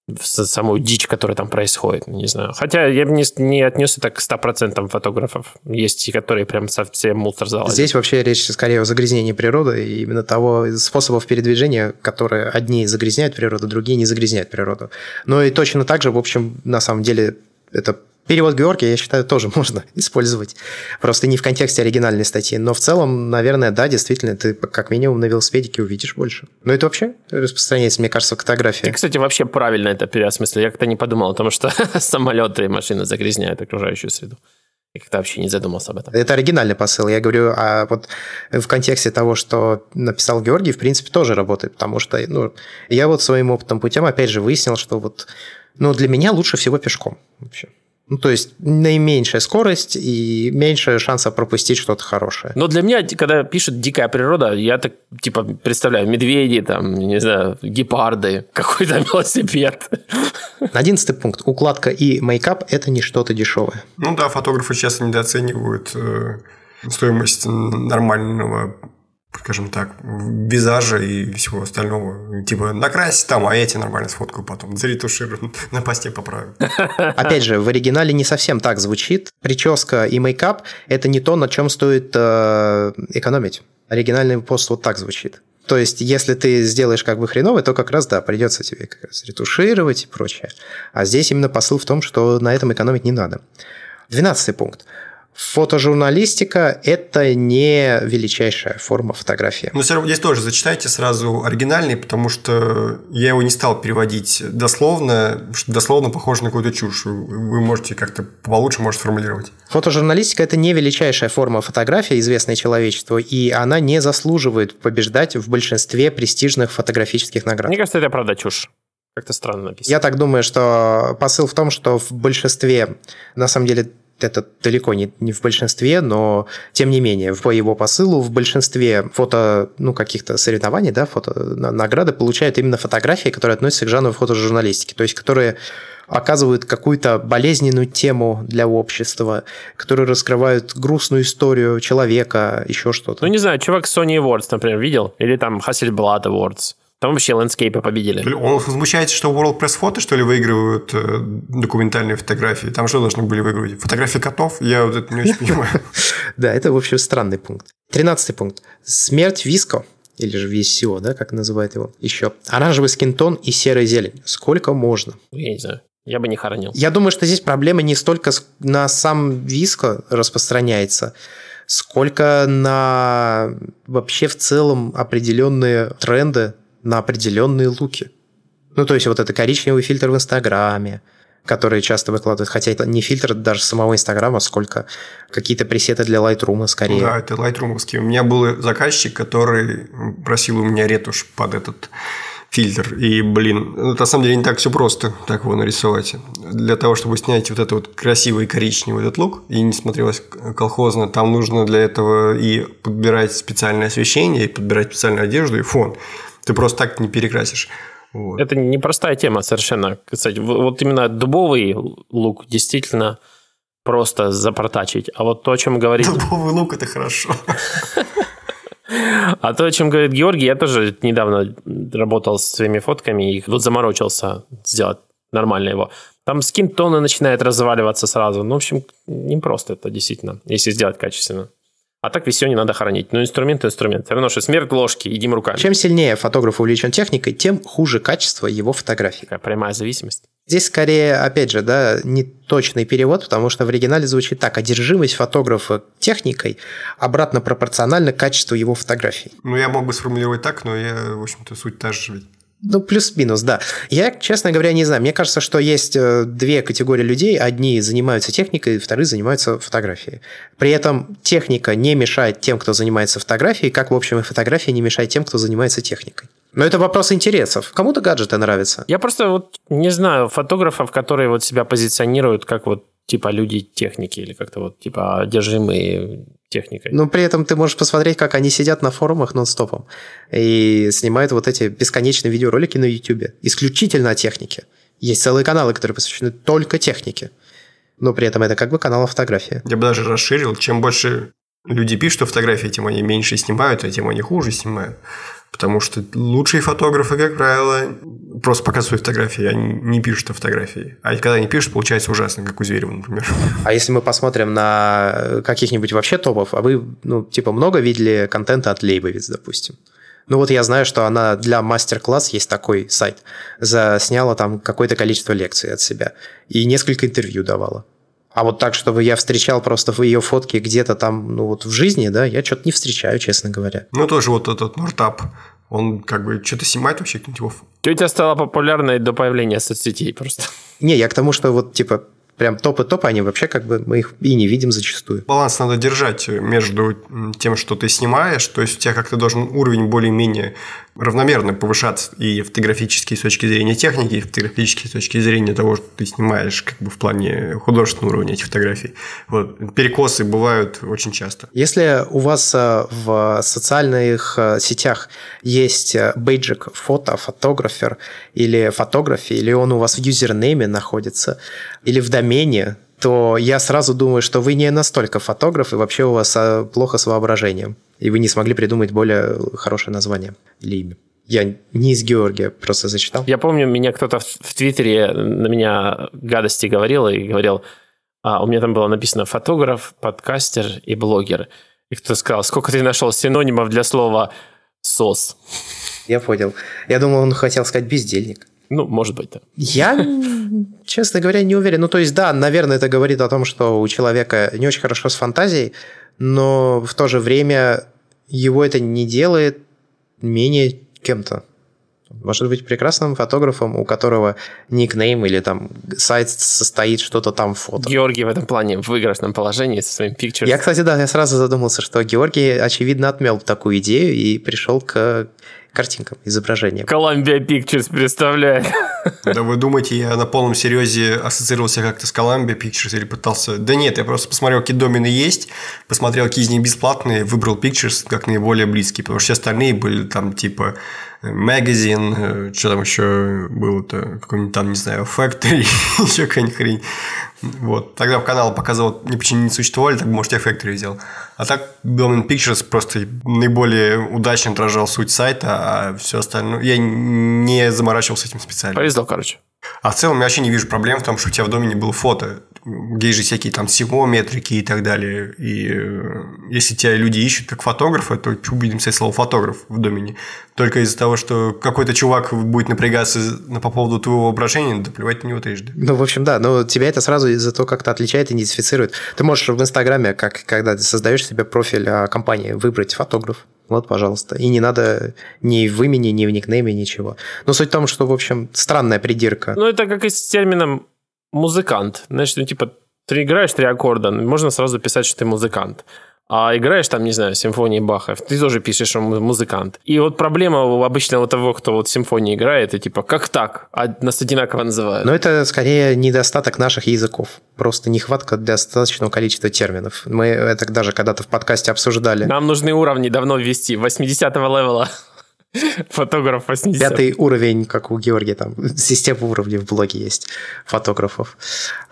[SPEAKER 1] в саму дичь, которая там происходит, не знаю. Хотя я бы не, не отнес это к 100% фотографов. Есть и которые прям совсем мусор залазят.
[SPEAKER 2] Здесь вообще речь скорее о загрязнении природы и именно того способов передвижения, которые одни загрязняют природу, другие не загрязняют природу. Но и точно так же, в общем, на самом деле это Перевод Георгия, я считаю, тоже можно использовать. Просто не в контексте оригинальной статьи. Но в целом, наверное, да, действительно, ты как минимум на велосипедике увидишь больше. Но это вообще распространяется, мне кажется, фотография.
[SPEAKER 1] Ты, кстати, вообще правильно это переосмыслил. Я как-то не подумал о том, что самолеты и машины загрязняют окружающую среду. Я как-то вообще не задумался об этом.
[SPEAKER 2] Это оригинальный посыл. Я говорю, а вот в контексте того, что написал Георгий, в принципе, тоже работает, потому что ну, я вот своим опытом путем, опять же, выяснил, что вот ну, для меня лучше всего пешком вообще. Ну, то есть наименьшая скорость и меньше шанса пропустить что-то хорошее.
[SPEAKER 1] Но для меня, когда пишет дикая природа, я так типа представляю медведи, там, не знаю, гепарды, какой-то велосипед.
[SPEAKER 2] Одиннадцатый пункт. Укладка и мейкап – это не что-то дешевое.
[SPEAKER 3] Ну да, фотографы часто недооценивают э, стоимость нормального скажем так, визажа и всего остального. Типа, накрась там, а я тебе нормально сфоткаю потом. Заретуширую, на посте поправлю.
[SPEAKER 2] Опять же, в оригинале не совсем так звучит. Прическа и мейкап – это не то, на чем стоит э, экономить. Оригинальный пост вот так звучит. То есть, если ты сделаешь как бы хреновый, то как раз, да, придется тебе как раз ретушировать и прочее. А здесь именно посыл в том, что на этом экономить не надо. Двенадцатый пункт. Фотожурналистика – это не величайшая форма фотографии.
[SPEAKER 3] Но все равно здесь тоже зачитайте сразу оригинальный, потому что я его не стал переводить дословно, что дословно похоже на какую-то чушь. Вы можете как-то получше может сформулировать.
[SPEAKER 2] Фотожурналистика – это не величайшая форма фотографии, известная человечеству, и она не заслуживает побеждать в большинстве престижных фотографических наград.
[SPEAKER 1] Мне кажется, это правда чушь. Как-то странно написано.
[SPEAKER 2] Я так думаю, что посыл в том, что в большинстве, на самом деле, это далеко не, не в большинстве, но тем не менее, по его посылу в большинстве фото, ну, каких-то соревнований, да, фото награды получают именно фотографии, которые относятся к жанру фотожурналистики, то есть которые оказывают какую-то болезненную тему для общества, которые раскрывают грустную историю человека, еще что-то.
[SPEAKER 1] Ну, не знаю, чувак Sony Awards, например, видел? Или там Hasselblad Awards. Там вообще ландскейпы победили.
[SPEAKER 3] Он возмущается, что World Press Photo, что ли, выигрывают э, документальные фотографии. Там что должны были выигрывать? Фотографии котов? Я вот это не очень понимаю.
[SPEAKER 2] Да, это, в общем, странный пункт. Тринадцатый пункт. Смерть Виско или же VSCO, да, как называют его еще. Оранжевый скинтон и серая зелень. Сколько можно?
[SPEAKER 1] Я не знаю. Я бы не хоронил.
[SPEAKER 2] Я думаю, что здесь проблема не столько на сам Виско распространяется, сколько на вообще в целом определенные тренды на определенные луки. Ну, то есть вот это коричневый фильтр в Инстаграме, которые часто выкладывают, хотя это не фильтр даже самого Инстаграма, сколько какие-то пресеты для Lightroom скорее.
[SPEAKER 3] Да, это Lightroom. У меня был заказчик, который просил у меня ретушь под этот фильтр. И, блин, это на самом деле не так все просто, так его нарисовать. Для того, чтобы снять вот этот вот красивый коричневый этот лук, и не смотрелось колхозно, там нужно для этого и подбирать специальное освещение, и подбирать специальную одежду, и фон. Ты просто так не перекрасишь.
[SPEAKER 1] Вот. Это непростая тема совершенно. Кстати, вот именно дубовый лук действительно просто запортачить. А вот то, о чем говорит...
[SPEAKER 3] Дубовый лук – это хорошо.
[SPEAKER 1] А то, о чем говорит Георгий, я тоже недавно работал с своими фотками и вот заморочился сделать нормально его. Там скин тона начинает разваливаться сразу. Ну, в общем, не просто это действительно, если сделать качественно. А так все не надо хоронить. Но инструмент – инструмент. Все равно, что смерть ложки, едим руками.
[SPEAKER 2] Чем сильнее фотограф увлечен техникой, тем хуже качество его фотографий.
[SPEAKER 1] Такая прямая зависимость.
[SPEAKER 2] Здесь скорее, опять же, да, не точный перевод, потому что в оригинале звучит так. Одержимость фотографа техникой обратно пропорциональна качеству его фотографий.
[SPEAKER 3] Ну, я мог бы сформулировать так, но я, в общем-то, суть та же.
[SPEAKER 2] Ну, плюс-минус, да. Я, честно говоря, не знаю. Мне кажется, что есть э, две категории людей. Одни занимаются техникой, вторые занимаются фотографией. При этом техника не мешает тем, кто занимается фотографией, как, в общем, и фотография не мешает тем, кто занимается техникой. Но это вопрос интересов. Кому-то гаджеты нравятся.
[SPEAKER 1] Я просто вот не знаю фотографов, которые вот себя позиционируют как вот типа люди техники или как-то вот типа одержимые техникой.
[SPEAKER 2] Но при этом ты можешь посмотреть, как они сидят на форумах нон-стопом и снимают вот эти бесконечные видеоролики на YouTube. Исключительно о технике. Есть целые каналы, которые посвящены только технике. Но при этом это как бы канал о фотографии.
[SPEAKER 3] Я бы даже расширил. Чем больше люди пишут фотографии, тем они меньше снимают, а тем они хуже снимают. Потому что лучшие фотографы, как правило, просто показывают фотографии, они не пишут о фотографии. А когда они пишут, получается ужасно, как у Зверева, например.
[SPEAKER 2] А если мы посмотрим на каких-нибудь вообще топов, а вы, ну, типа, много видели контента от Лейбовиц, допустим? Ну вот я знаю, что она для мастер-класс есть такой сайт. Засняла там какое-то количество лекций от себя. И несколько интервью давала. А вот так, чтобы я встречал просто в ее фотке где-то там, ну вот в жизни, да, я что-то не встречаю, честно говоря.
[SPEAKER 3] Ну, тоже вот этот Нортап, он как бы что-то снимает вообще кто-нибудь его?
[SPEAKER 1] Тетя стала популярной до появления соцсетей просто.
[SPEAKER 2] Не, я к тому, что вот типа прям топ и топ, они вообще как бы мы их и не видим зачастую.
[SPEAKER 3] Баланс надо держать между тем, что ты снимаешь, то есть у тебя как-то должен уровень более-менее равномерно повышаться и фотографически с точки зрения техники, и фотографически с точки зрения того, что ты снимаешь как бы в плане художественного уровня этих фотографий. Вот. Перекосы бывают очень часто.
[SPEAKER 2] Если у вас э, в социальных э, сетях есть э, бейджик фото, фотографер или фотографии, или он у вас в юзернейме находится, или в домене, то я сразу думаю, что вы не настолько фотограф, и вообще у вас плохо с воображением и вы не смогли придумать более хорошее название или имя. Я не из Георгия, просто зачитал.
[SPEAKER 1] Я помню, меня кто-то в, в Твиттере на меня гадости говорил и говорил, а, у меня там было написано фотограф, подкастер и блогер. И кто-то сказал, сколько ты нашел синонимов для слова «сос».
[SPEAKER 2] Я понял. Я думал, он хотел сказать «бездельник».
[SPEAKER 1] Ну, может быть, да.
[SPEAKER 2] Я, честно говоря, не уверен. Ну, то есть, да, наверное, это говорит о том, что у человека не очень хорошо с фантазией, но в то же время его это не делает менее кем-то. Может быть прекрасным фотографом, у которого никнейм или там сайт состоит что-то там фото.
[SPEAKER 1] Георгий в этом плане в выигрышном положении со своим pictures.
[SPEAKER 2] Я, кстати, да, я сразу задумался, что Георгий, очевидно, отмел такую идею и пришел к картинкам, изображениям.
[SPEAKER 1] Columbia Pictures представляет.
[SPEAKER 3] Да вы думаете, я на полном серьезе ассоциировался как-то с Columbia Pictures или пытался... Да нет, я просто посмотрел, какие домены есть, посмотрел, какие из них бесплатные, выбрал Pictures как наиболее близкий, потому что все остальные были там типа Magazine, э, что там еще было-то, какой-нибудь там, не знаю, Factory, еще какая-нибудь хрень. Вот. Тогда в канал показывал, не почему не существовали, так может я Factory взял. А так Domain Pictures просто наиболее удачно отражал суть сайта, а все остальное... Я не заморачивался этим специально.
[SPEAKER 1] Короче.
[SPEAKER 3] А в целом я вообще не вижу проблем в том, что у тебя в домене было фото есть же всякие там SEO метрики и так далее. И э, если тебя люди ищут как фотографа, то почему будем писать слово фотограф в домене? Только из-за того, что какой-то чувак будет напрягаться по поводу твоего воображения, да плевать на него трижды.
[SPEAKER 2] Ну, в общем, да, но тебя это сразу из-за того как-то отличает, идентифицирует. Ты можешь в Инстаграме, как когда ты создаешь себе профиль а, компании, выбрать фотограф. Вот, пожалуйста. И не надо ни в имени, ни в никнейме, ничего. Но суть в том, что, в общем, странная придирка.
[SPEAKER 1] Ну, это как и с термином музыкант. Значит, ну, типа, ты играешь три аккорда, можно сразу писать, что ты музыкант. А играешь там, не знаю, симфонии Баха, ты тоже пишешь, что музыкант. И вот проблема у обычного того, кто вот симфонии играет, это типа, как так? А нас одинаково называют.
[SPEAKER 2] Но это скорее недостаток наших языков. Просто нехватка достаточного количества терминов. Мы это даже когда-то в подкасте обсуждали.
[SPEAKER 1] Нам нужны уровни давно ввести, 80-го левела. Фотограф 80.
[SPEAKER 2] Пятый уровень, как у Георгия, там система уровней в блоге есть фотографов.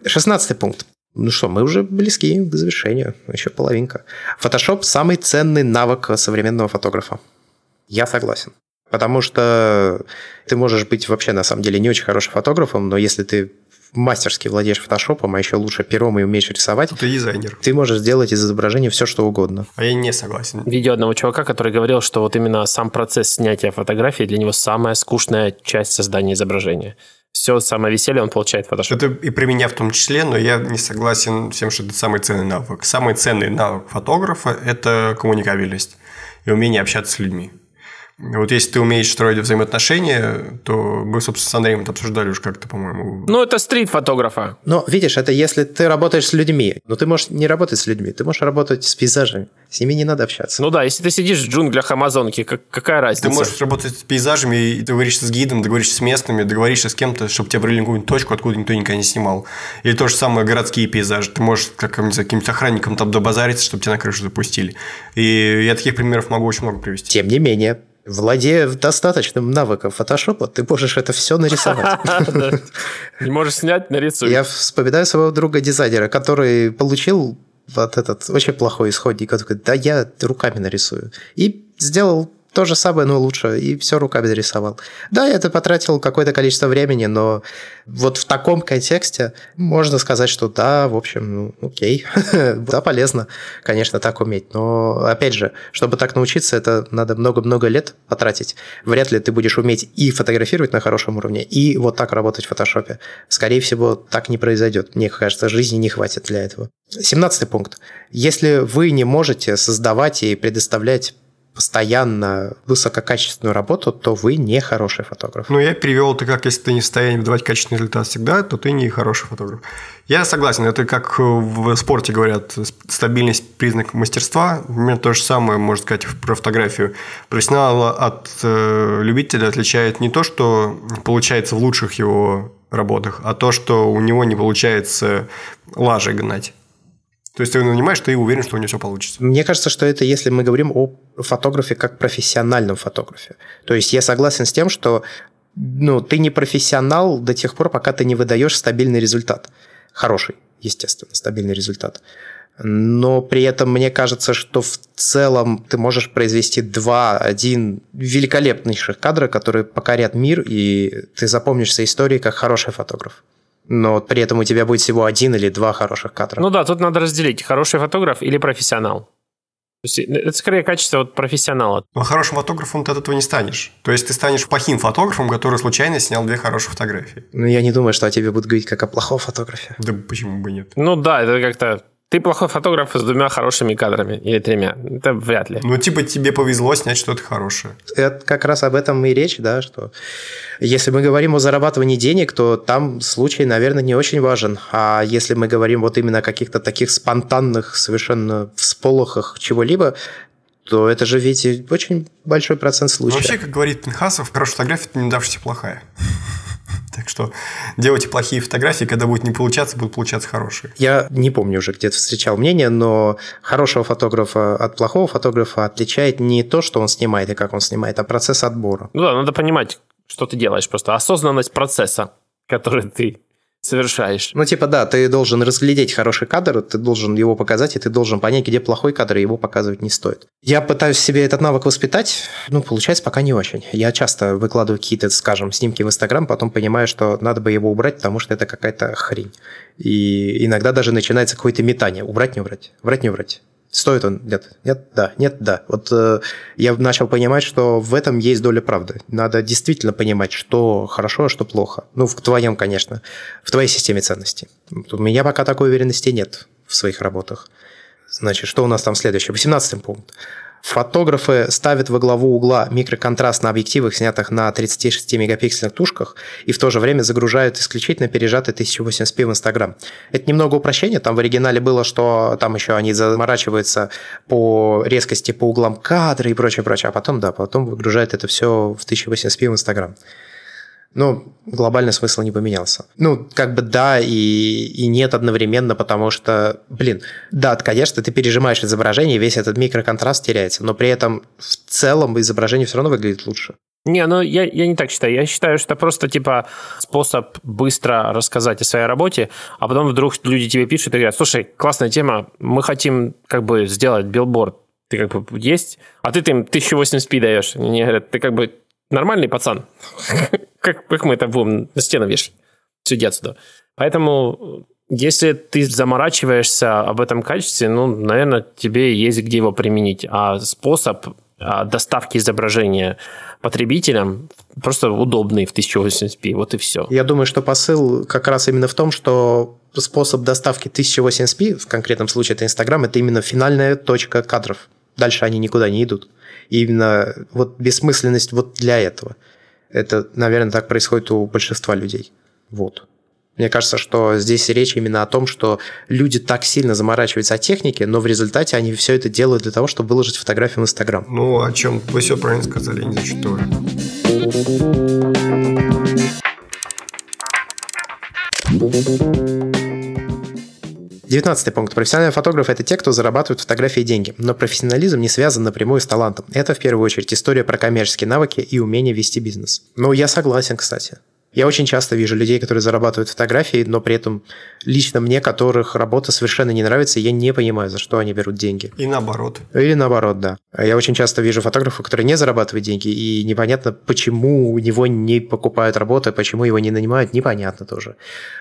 [SPEAKER 2] Шестнадцатый пункт. Ну что, мы уже близки к завершению, еще половинка. Фотошоп – самый ценный навык современного фотографа. Я согласен. Потому что ты можешь быть вообще на самом деле не очень хорошим фотографом, но если ты мастерски владеешь фотошопом, а еще лучше пером и умеешь рисовать,
[SPEAKER 3] Ты дизайнер.
[SPEAKER 2] ты можешь сделать из изображения все, что угодно.
[SPEAKER 3] А я не согласен.
[SPEAKER 1] Видео одного чувака, который говорил, что вот именно сам процесс снятия фотографии для него самая скучная часть создания изображения. Все самое веселье он получает в фотошопе.
[SPEAKER 3] Это и при меня в том числе, но я не согласен с тем, что это самый ценный навык. Самый ценный навык фотографа – это коммуникабельность и умение общаться с людьми. Вот если ты умеешь строить взаимоотношения, то мы, собственно, с Андреем это обсуждали уже как-то, по-моему.
[SPEAKER 1] Ну, это стрит фотографа.
[SPEAKER 2] Но видишь, это если ты работаешь с людьми. Но ты можешь не работать с людьми, ты можешь работать с пейзажами. С ними не надо общаться.
[SPEAKER 1] Ну да, если ты сидишь в джунглях Амазонки, как, какая разница?
[SPEAKER 3] Ты можешь работать с пейзажами, и договоришься с гидом, договоришься с местными, договоришься с кем-то, чтобы тебя провели какую-нибудь точку, откуда никто никогда не снимал. Или то же самое городские пейзажи. Ты можешь как, не знаю, каким-нибудь охранником там добазариться, чтобы тебя на крышу запустили. И я таких примеров могу очень много привести.
[SPEAKER 2] Тем не менее, Владея достаточным навыком фотошопа, ты можешь это все нарисовать.
[SPEAKER 1] Не можешь снять, нарисуй.
[SPEAKER 2] Я вспоминаю своего друга-дизайнера, который получил вот этот очень плохой исходник. Он такой, да я руками нарисую. И сделал то же самое, но лучше, и все руками нарисовал. Да, я это потратил какое-то количество времени, но вот в таком контексте можно сказать, что да, в общем, ну, окей, да, полезно, конечно, так уметь. Но, опять же, чтобы так научиться, это надо много-много лет потратить. Вряд ли ты будешь уметь и фотографировать на хорошем уровне, и вот так работать в фотошопе. Скорее всего, так не произойдет. Мне кажется, жизни не хватит для этого. Семнадцатый пункт. Если вы не можете создавать и предоставлять постоянно высококачественную работу, то вы не хороший фотограф.
[SPEAKER 3] Ну, я перевел это как, если ты не в состоянии выдавать качественный результат всегда, то ты не хороший фотограф. Я согласен, это как в спорте говорят, стабильность – признак мастерства. Примерно то же самое, можно сказать, про фотографию. Профессионала от э, любителя отличает не то, что получается в лучших его работах, а то, что у него не получается лажи гнать. То есть ты нанимаешь, ты уверен, что у него все получится.
[SPEAKER 2] Мне кажется, что это если мы говорим о фотографе как профессиональном фотографе. То есть я согласен с тем, что ну, ты не профессионал до тех пор, пока ты не выдаешь стабильный результат. Хороший, естественно, стабильный результат. Но при этом мне кажется, что в целом ты можешь произвести два-один великолепнейших кадра, которые покорят мир, и ты запомнишься историей как хороший фотограф но при этом у тебя будет всего один или два хороших кадра.
[SPEAKER 1] Ну да, тут надо разделить, хороший фотограф или профессионал. То есть это скорее качество вот профессионала.
[SPEAKER 3] Но хорошим фотографом ты от этого не станешь. То есть ты станешь плохим фотографом, который случайно снял две хорошие фотографии.
[SPEAKER 2] Ну я не думаю, что о тебе будут говорить как о плохом фотографе.
[SPEAKER 3] Да почему бы нет?
[SPEAKER 1] Ну да, это как-то ты плохой фотограф с двумя хорошими кадрами или тремя. Это вряд ли.
[SPEAKER 3] Ну, типа, тебе повезло снять что-то хорошее.
[SPEAKER 2] Это как раз об этом и речь, да, что если мы говорим о зарабатывании денег, то там случай, наверное, не очень важен. А если мы говорим вот именно о каких-то таких спонтанных, совершенно всполохах чего-либо, то это же ведь очень большой процент случаев.
[SPEAKER 3] Вообще, как говорит Пинхасов, хорошая фотография – это не давшаяся плохая. Так что делайте плохие фотографии, когда будет не получаться, будут получаться хорошие.
[SPEAKER 2] Я не помню уже, где-то встречал мнение, но хорошего фотографа от плохого фотографа отличает не то, что он снимает и как он снимает, а процесс отбора.
[SPEAKER 1] Ну да, надо понимать, что ты делаешь просто. Осознанность процесса, который ты совершаешь.
[SPEAKER 2] Ну, типа, да, ты должен разглядеть хороший кадр, ты должен его показать, и ты должен понять, где плохой кадр, и его показывать не стоит. Я пытаюсь себе этот навык воспитать, ну, получается пока не очень. Я часто выкладываю какие-то, скажем, снимки в Инстаграм, потом понимаю, что надо бы его убрать, потому что это какая-то хрень. И иногда даже начинается какое-то метание. Убрать, не убрать, убрать, не убрать. Стоит он? Нет. Нет, да. Нет, да. Вот э, я начал понимать, что в этом есть доля правды. Надо действительно понимать, что хорошо, а что плохо. Ну, в твоем, конечно, в твоей системе ценностей. У меня пока такой уверенности нет в своих работах. Значит, что у нас там следующее? 18 пункт. Фотографы ставят во главу угла микроконтраст на объективах, снятых на 36-мегапиксельных тушках, и в то же время загружают исключительно пережатый 1080p в Инстаграм. Это немного упрощение, там в оригинале было, что там еще они заморачиваются по резкости, по углам кадра и прочее, прочее, а потом, да, потом выгружают это все в 1080p в Инстаграм. Но глобальный смысл не поменялся. Ну, как бы да и, и нет одновременно, потому что, блин, да, конечно, ты пережимаешь изображение, весь этот микроконтраст теряется, но при этом в целом изображение все равно выглядит лучше.
[SPEAKER 1] Не, ну я, я не так считаю. Я считаю, что просто типа способ быстро рассказать о своей работе, а потом вдруг люди тебе пишут и говорят, слушай, классная тема, мы хотим как бы сделать билборд. Ты как бы есть, а ты им 1080p даешь. Мне говорят, ты как бы нормальный пацан. как, как мы это будем на стену вешать? Иди отсюда. Поэтому если ты заморачиваешься об этом качестве, ну, наверное, тебе есть где его применить. А способ а, доставки изображения потребителям просто удобный в 1080p, вот и все.
[SPEAKER 2] Я думаю, что посыл как раз именно в том, что способ доставки 1080p, в конкретном случае это Инстаграм, это именно финальная точка кадров. Дальше они никуда не идут. Именно вот бессмысленность вот для этого. Это, наверное, так происходит у большинства людей. Вот. Мне кажется, что здесь речь именно о том, что люди так сильно заморачиваются о технике, но в результате они все это делают для того, чтобы выложить фотографию в Инстаграм.
[SPEAKER 3] Ну, о чем вы все правильно сказали, не зачитывали.
[SPEAKER 2] Thank you. 19 пункт. Профессиональные фотографы – это те, кто зарабатывает фотографии деньги. Но профессионализм не связан напрямую с талантом. Это, в первую очередь, история про коммерческие навыки и умение вести бизнес. Ну, я согласен, кстати. Я очень часто вижу людей, которые зарабатывают фотографии, но при этом лично мне, которых работа совершенно не нравится, я не понимаю, за что они берут деньги.
[SPEAKER 3] И наоборот.
[SPEAKER 2] Или наоборот, да. Я очень часто вижу фотографа, который не зарабатывает деньги, и непонятно, почему у него не покупают работу, почему его не нанимают, непонятно тоже.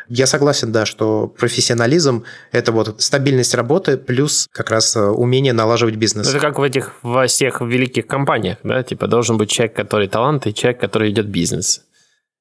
[SPEAKER 2] Я согласен, да, что профессионализм – это вот стабильность работы плюс как раз э, умение налаживать бизнес.
[SPEAKER 1] Это как в этих во всех великих компаниях, да, типа должен быть человек, который талант, и человек, который идет бизнес.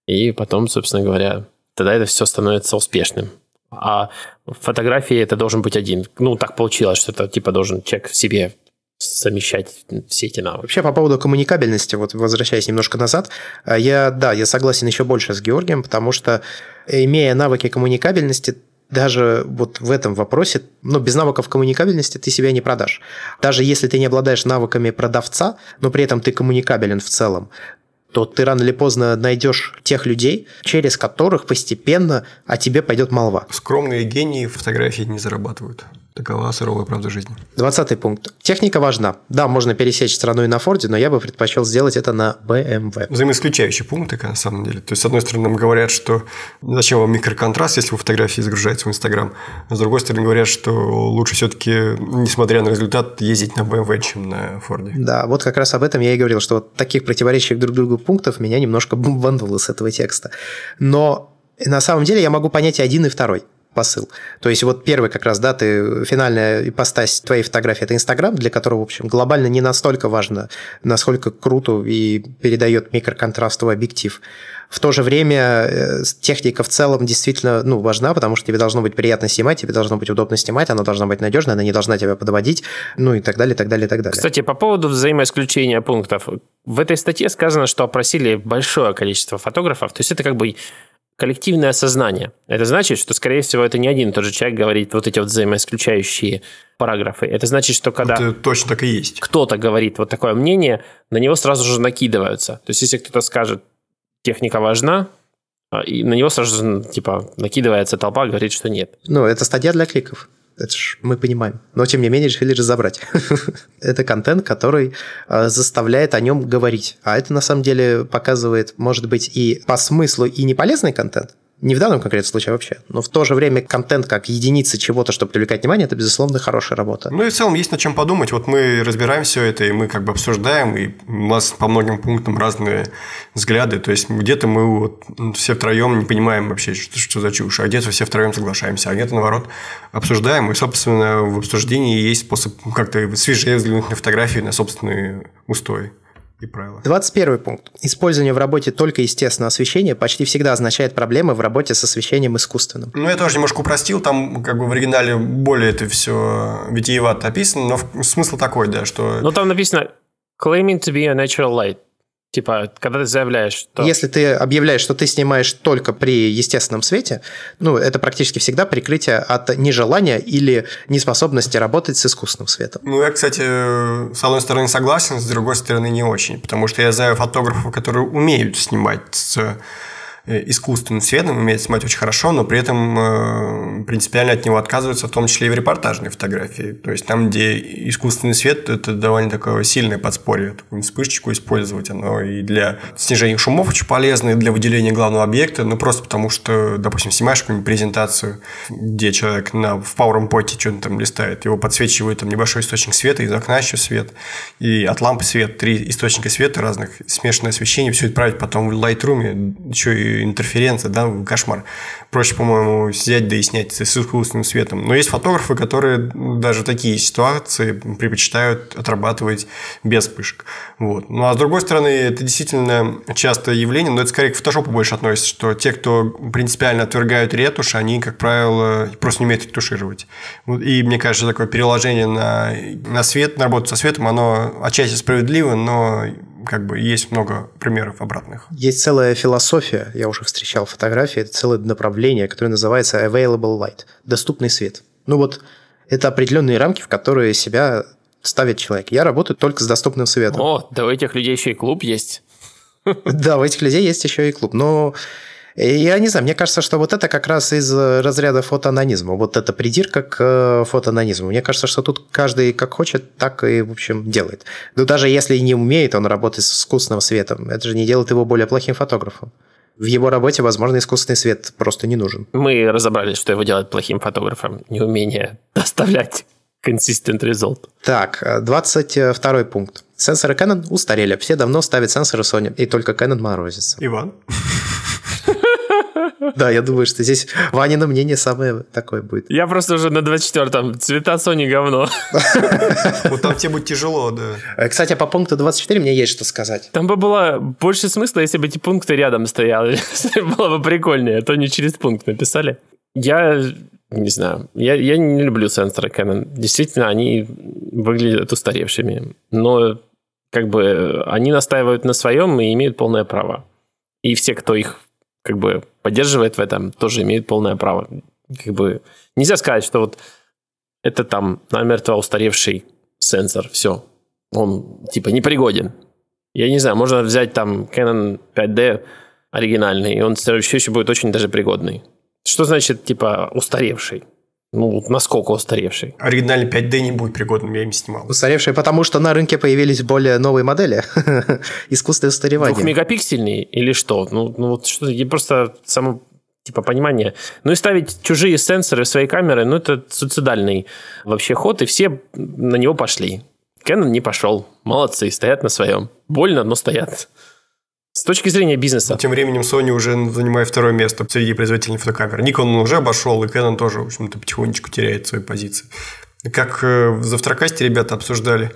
[SPEAKER 1] И потом, собственно говоря, тогда это все становится успешным. А в фотографии это должен быть один. Ну, так получилось, что это типа должен человек в себе совмещать все эти навыки.
[SPEAKER 2] Вообще, по поводу коммуникабельности, вот возвращаясь немножко назад, э, я, да, я согласен еще больше с Георгием, потому что, имея навыки коммуникабельности, даже вот в этом вопросе, ну, без навыков коммуникабельности ты себя не продашь. Даже если ты не обладаешь навыками продавца, но при этом ты коммуникабелен в целом, то ты рано или поздно найдешь тех людей, через которых постепенно о тебе пойдет молва.
[SPEAKER 3] Скромные гении фотографии не зарабатывают. Такова суровая правда жизни.
[SPEAKER 2] Двадцатый пункт. Техника важна. Да, можно пересечь страну и на Форде, но я бы предпочел сделать это на BMW.
[SPEAKER 3] Взаимоисключающие пункты, на самом деле. То есть, с одной стороны, нам говорят, что зачем вам микроконтраст, если вы фотографии загружаете в Инстаграм. А с другой стороны, говорят, что лучше все-таки, несмотря на результат, ездить на BMW, чем на Форде.
[SPEAKER 2] Да, вот как раз об этом я и говорил, что вот таких противоречащих друг другу пунктов меня немножко бомбануло с этого текста. Но на самом деле я могу понять и один, и второй посыл. То есть вот первый как раз, да, ты финальная ипостась твоей фотографии – это Инстаграм, для которого, в общем, глобально не настолько важно, насколько круто и передает микроконтрастовый объектив. В то же время э, техника в целом действительно ну, важна, потому что тебе должно быть приятно снимать, тебе должно быть удобно снимать, она должна быть надежной, она не должна тебя подводить, ну и так далее, так далее, так далее.
[SPEAKER 1] Кстати, по поводу взаимоисключения пунктов. В этой статье сказано, что опросили большое количество фотографов, то есть это как бы коллективное сознание. Это значит, что, скорее всего, это не один и тот же человек говорит вот эти вот взаимоисключающие параграфы. Это значит, что когда
[SPEAKER 3] это точно так и есть.
[SPEAKER 1] кто-то говорит вот такое мнение, на него сразу же накидываются. То есть, если кто-то скажет, техника важна, а, и на него сразу же, типа, накидывается толпа, говорит, что нет.
[SPEAKER 2] Ну, это статья для кликов. Это ж мы понимаем. Но, тем не менее, решили разобрать. это контент, который э, заставляет о нем говорить. А это, на самом деле, показывает, может быть, и по смыслу и не полезный контент, не в данном конкретном случае вообще, но в то же время контент как единица чего-то, чтобы привлекать внимание, это, безусловно, хорошая работа.
[SPEAKER 3] Ну и в целом есть над чем подумать. Вот мы разбираем все это, и мы как бы обсуждаем, и у нас по многим пунктам разные взгляды. То есть где-то мы вот все втроем не понимаем вообще, что, что за чушь, а где-то все втроем соглашаемся, а где-то, наоборот, обсуждаем. И, собственно, в обсуждении есть способ как-то свежее взглянуть на фотографии, на собственные устои и правила.
[SPEAKER 2] 21 пункт. Использование в работе только естественного освещения почти всегда означает проблемы в работе с освещением искусственным.
[SPEAKER 3] Ну, я тоже немножко упростил, там как бы в оригинале более это все витиевато описано, но смысл такой, да, что...
[SPEAKER 1] Ну, там написано claiming to be a natural light. Типа, когда ты заявляешь, что...
[SPEAKER 2] Если ты объявляешь, что ты снимаешь только при естественном свете, ну, это практически всегда прикрытие от нежелания или неспособности работать с искусственным светом.
[SPEAKER 3] Ну, я, кстати, с одной стороны согласен, с другой стороны не очень, потому что я знаю фотографов, которые умеют снимать с искусственным светом, умеет снимать очень хорошо, но при этом э, принципиально от него отказываются, в том числе и в репортажной фотографии. То есть там, где искусственный свет, это довольно такое сильное подспорье. Такую вспышечку использовать, оно и для снижения шумов очень полезно, и для выделения главного объекта, ну просто потому что, допустим, снимаешь какую-нибудь презентацию, где человек на, в PowerPoint что-то там листает, его подсвечивает там небольшой источник света, из окна еще свет, и от лампы свет, три источника света разных, смешанное освещение, все отправить потом в Lightroom, еще и интерференция, да, кошмар. Проще, по-моему, взять да и снять с искусственным светом. Но есть фотографы, которые даже такие ситуации предпочитают отрабатывать без вспышек. Вот. Ну, а с другой стороны, это действительно частое явление, но это скорее к фотошопу больше относится, что те, кто принципиально отвергают ретушь, они, как правило, просто не умеют ретушировать. И мне кажется, такое переложение на, на свет, на работу со светом, оно отчасти справедливо, но как бы есть много примеров обратных.
[SPEAKER 2] Есть целая философия, я уже встречал фотографии, это целое направление, которое называется available light, доступный свет. Ну вот это определенные рамки, в которые себя ставит человек. Я работаю только с доступным светом.
[SPEAKER 1] О, да у этих людей еще и клуб есть.
[SPEAKER 2] Да, у этих людей есть еще и клуб. Но я не знаю, мне кажется, что вот это как раз из разряда фотоанонизма. Вот это придирка к э, фотоанонизму. Мне кажется, что тут каждый как хочет, так и, в общем, делает. Но даже если не умеет он работать с искусственным светом, это же не делает его более плохим фотографом. В его работе, возможно, искусственный свет просто не нужен.
[SPEAKER 1] Мы разобрались, что его делает плохим фотографом. Неумение доставлять consistent result.
[SPEAKER 2] Так, 22 пункт. Сенсоры Canon устарели. Все давно ставят сенсоры Sony, и только Canon морозится.
[SPEAKER 3] Иван?
[SPEAKER 2] Да, я думаю, что здесь Ванина мнение самое такое будет.
[SPEAKER 1] Я просто уже на 24-м. Цвета Sony говно.
[SPEAKER 3] Вот там тебе будет тяжело, да.
[SPEAKER 2] Э, кстати, по пункту 24 мне есть что сказать.
[SPEAKER 1] Там бы было больше смысла, если бы эти пункты рядом стояли. Было бы прикольнее, а то не через пункт написали. Я не знаю. Я, я не люблю сенсоры Canon. Действительно, они выглядят устаревшими. Но как бы они настаивают на своем и имеют полное право. И все, кто их как бы поддерживает в этом, тоже имеют полное право. Как бы нельзя сказать, что вот это там намертво устаревший сенсор, все, он типа непригоден. Я не знаю, можно взять там Canon 5D оригинальный, и он все еще будет очень даже пригодный. Что значит, типа, устаревший? Ну, насколько устаревший?
[SPEAKER 3] Оригинальный 5D не будет пригодным, я им снимал.
[SPEAKER 2] Устаревший, потому что на рынке появились более новые модели. Искусственное устаревание.
[SPEAKER 1] Двухмегапиксельный или что? Ну, ну вот что просто само типа понимание. Ну и ставить чужие сенсоры в свои камеры, ну это суицидальный вообще ход, и все на него пошли. Canon не пошел. Молодцы, стоят на своем. Больно, но стоят. С точки зрения бизнеса.
[SPEAKER 3] Тем временем Sony уже занимает второе место среди производителей фотокамер. Nikon уже обошел, и Canon тоже, в общем-то, потихонечку теряет свои позиции. Как э, в Завтракасте ребята обсуждали,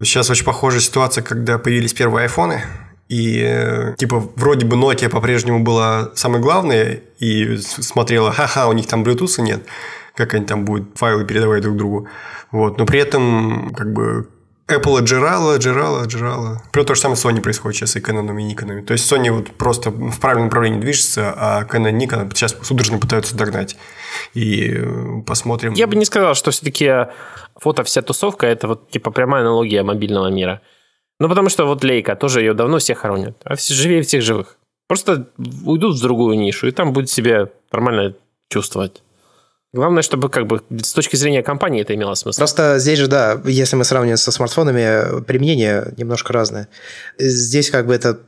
[SPEAKER 3] сейчас очень похожая ситуация, когда появились первые айфоны, и э, типа вроде бы Nokia по-прежнему была самой главной, и смотрела, ха-ха, у них там Bluetooth нет, как они там будут файлы передавать друг другу. Вот. Но при этом как бы Apple отжирала, отжирала, отжирала. Про то же самое с Sony происходит сейчас и Canon и Nikon. То есть Sony вот просто в правильном направлении движется, а Canon и Nikon сейчас судорожно пытаются догнать. И э, посмотрим.
[SPEAKER 1] Я бы не сказал, что все-таки фото вся тусовка это вот типа прямая аналогия мобильного мира. Ну, потому что вот Лейка тоже ее давно все хоронят, а все живее всех живых. Просто уйдут в другую нишу, и там будет себя нормально чувствовать. Главное, чтобы как бы с точки зрения компании это имело смысл.
[SPEAKER 2] Просто здесь же, да, если мы сравниваем со смартфонами, применение немножко разное. Здесь как бы это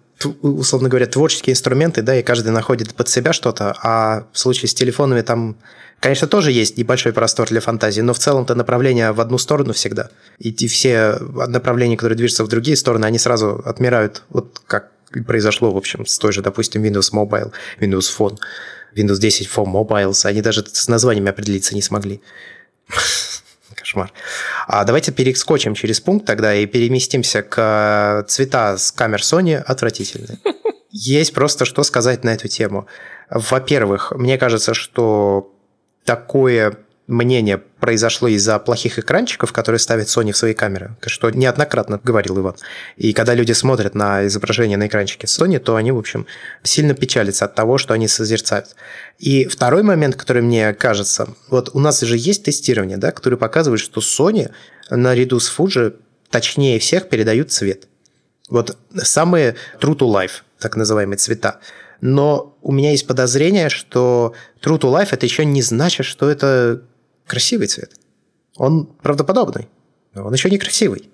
[SPEAKER 2] условно говоря, творческие инструменты, да, и каждый находит под себя что-то, а в случае с телефонами там, конечно, тоже есть небольшой простор для фантазии, но в целом-то направление в одну сторону всегда. И все направления, которые движутся в другие стороны, они сразу отмирают, вот как произошло, в общем, с той же, допустим, Windows Mobile, Windows Phone. Windows 10 for Mobiles, они даже с названиями определиться не смогли. Кошмар. А давайте перескочим через пункт тогда и переместимся к цвета с камер Sony отвратительные. Есть просто что сказать на эту тему. Во-первых, мне кажется, что такое мнение произошло из-за плохих экранчиков, которые ставит Sony в свои камеры, что неоднократно говорил Иван. И когда люди смотрят на изображение на экранчике Sony, то они, в общем, сильно печалятся от того, что они созерцают. И второй момент, который мне кажется, вот у нас же есть тестирование, да, которое показывает, что Sony наряду с Fuji точнее всех передают цвет. Вот самые true to life, так называемые цвета. Но у меня есть подозрение, что true to life это еще не значит, что это красивый цвет. Он правдоподобный, но он еще не красивый.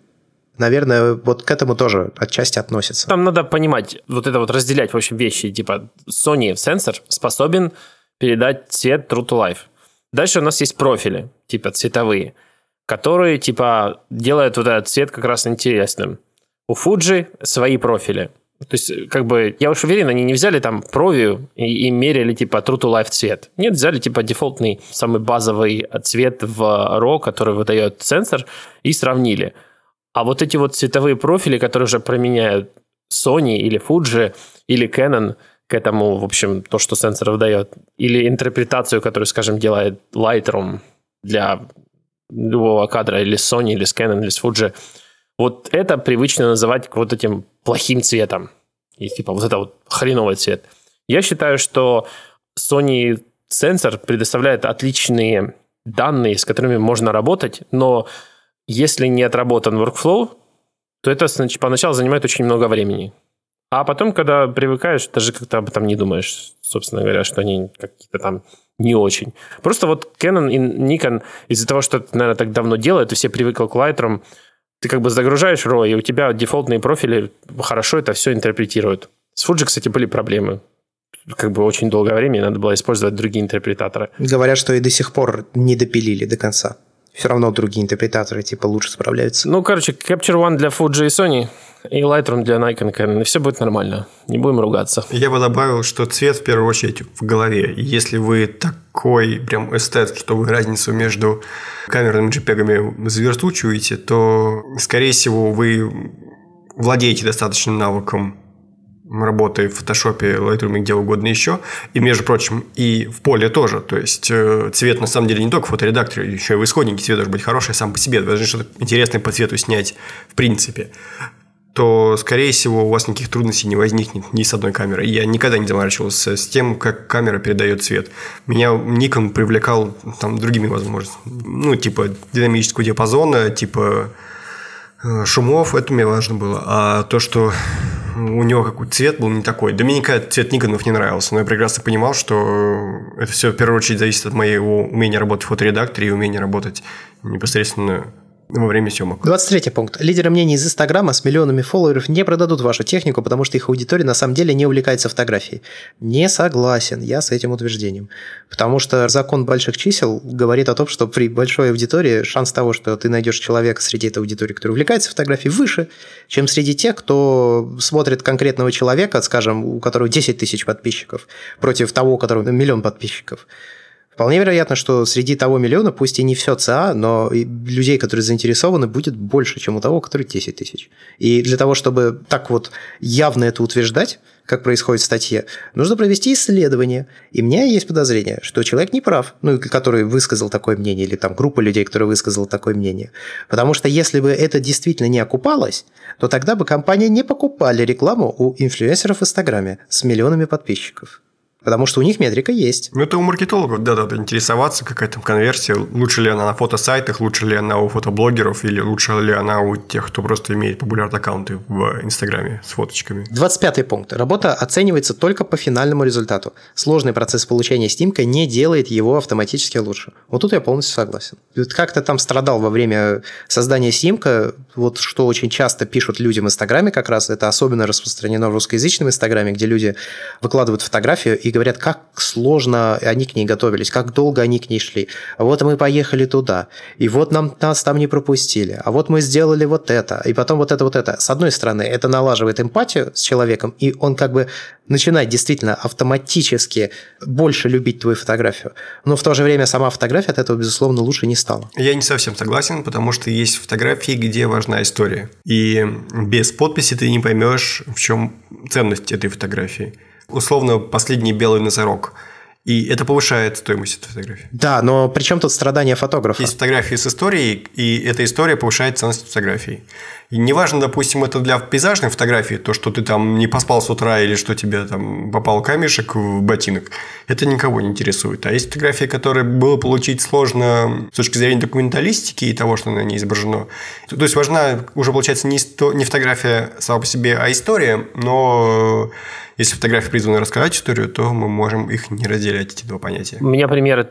[SPEAKER 2] Наверное, вот к этому тоже отчасти относится.
[SPEAKER 1] Там надо понимать, вот это вот разделять, в общем, вещи. Типа, Sony сенсор способен передать цвет True to Life. Дальше у нас есть профили, типа цветовые, которые, типа, делают вот этот цвет как раз интересным. У Fuji свои профили. То есть, как бы, я уж уверен, они не взяли там провию и, и мерили, типа, true to life цвет. Нет, взяли, типа, дефолтный, самый базовый цвет в RAW, который выдает сенсор, и сравнили. А вот эти вот цветовые профили, которые уже променяют Sony или Fuji или Canon к этому, в общем, то, что сенсор выдает, или интерпретацию, которую, скажем, делает Lightroom для любого кадра, или Sony, или с Canon, или с Fuji, вот это привычно называть вот этим плохим цветом. И типа вот это вот хреновый цвет. Я считаю, что Sony сенсор предоставляет отличные данные, с которыми можно работать, но если не отработан workflow, то это значит, поначалу занимает очень много времени. А потом, когда привыкаешь, даже как-то об этом не думаешь, собственно говоря, что они какие-то там не очень. Просто вот Canon и Nikon из-за того, что это, наверное, так давно делают, и все привыкли к Lightroom, ты как бы загружаешь RAW, и у тебя дефолтные профили хорошо это все интерпретируют. С Fuji, кстати, были проблемы. Как бы очень долгое время надо было использовать другие интерпретаторы.
[SPEAKER 2] Говорят, что и до сих пор не допилили до конца. Все равно другие интерпретаторы типа лучше справляются.
[SPEAKER 1] Ну, короче, Capture One для Fuji и Sony – и Lightroom для Nikon Canon, и все будет нормально. Не будем ругаться.
[SPEAKER 3] Я бы добавил, что цвет в первую очередь в голове. Если вы такой прям эстет, что вы разницу между камерными JPEG заверстучиваете, то, скорее всего, вы владеете достаточным навыком работы в фотошопе, Lightroom где угодно еще. И, между прочим, и в поле тоже. То есть, э, цвет на самом деле не только в фоторедакторе, еще и в исходнике цвет должен быть хороший сам по себе. Должны что-то интересное по цвету снять в принципе то, скорее всего, у вас никаких трудностей не возникнет ни с одной камерой. Я никогда не заморачивался с тем, как камера передает цвет. Меня Nikon привлекал там другими возможностями. Ну, типа динамического диапазона, типа шумов, это мне важно было. А то, что у него какой-то цвет был не такой. Да мне никогда цвет Никонов не нравился, но я прекрасно понимал, что это все в первую очередь зависит от моего умения работать в фоторедакторе и умения работать непосредственно во время съемок.
[SPEAKER 2] 23 пункт. Лидеры мнений из Инстаграма с миллионами фолловеров не продадут вашу технику, потому что их аудитория на самом деле не увлекается фотографией. Не согласен я с этим утверждением. Потому что закон больших чисел говорит о том, что при большой аудитории шанс того, что ты найдешь человека среди этой аудитории, который увлекается фотографией, выше, чем среди тех, кто смотрит конкретного человека, скажем, у которого 10 тысяч подписчиков, против того, у которого миллион подписчиков. Вполне вероятно, что среди того миллиона, пусть и не все ЦА, но людей, которые заинтересованы, будет больше, чем у того, который 10 тысяч. И для того, чтобы так вот явно это утверждать, как происходит в статье, нужно провести исследование. И у меня есть подозрение, что человек не прав, ну, который высказал такое мнение, или там группа людей, которая высказала такое мнение. Потому что если бы это действительно не окупалось, то тогда бы компании не покупали рекламу у инфлюенсеров в Инстаграме с миллионами подписчиков. Потому что у них метрика есть.
[SPEAKER 3] Ну, это у маркетологов, да-да, интересоваться, какая там конверсия, лучше ли она на фотосайтах, лучше ли она у фотоблогеров, или лучше ли она у тех, кто просто имеет популярные аккаунты в Инстаграме с фоточками.
[SPEAKER 2] 25 пункт. Работа оценивается только по финальному результату. Сложный процесс получения снимка не делает его автоматически лучше. Вот тут я полностью согласен. Как-то там страдал во время создания снимка, вот что очень часто пишут людям в Инстаграме как раз, это особенно распространено в русскоязычном Инстаграме, где люди выкладывают фотографию и говорят, как сложно они к ней готовились, как долго они к ней шли. А вот мы поехали туда, и вот нам, нас там не пропустили, а вот мы сделали вот это, и потом вот это, вот это. С одной стороны, это налаживает эмпатию с человеком, и он как бы начинает действительно автоматически больше любить твою фотографию. Но в то же время сама фотография от этого, безусловно, лучше не стала.
[SPEAKER 3] Я не совсем согласен, потому что есть фотографии, где важна история. И без подписи ты не поймешь, в чем ценность этой фотографии условно последний белый носорог. И это повышает стоимость этой фотографии.
[SPEAKER 2] Да, но при чем тут страдания фотографа?
[SPEAKER 3] Есть фотографии с историей, и эта история повышает ценность фотографии. И неважно, допустим, это для пейзажной фотографии, то, что ты там не поспал с утра или что тебе там попал камешек в ботинок, это никого не интересует. А есть фотографии, которые было получить сложно с точки зрения документалистики и того, что на ней изображено. То есть важна уже, получается, не, не фотография сама по себе, а история, но если фотографии призваны рассказать историю, то мы можем их не разделять, эти два понятия.
[SPEAKER 1] У меня пример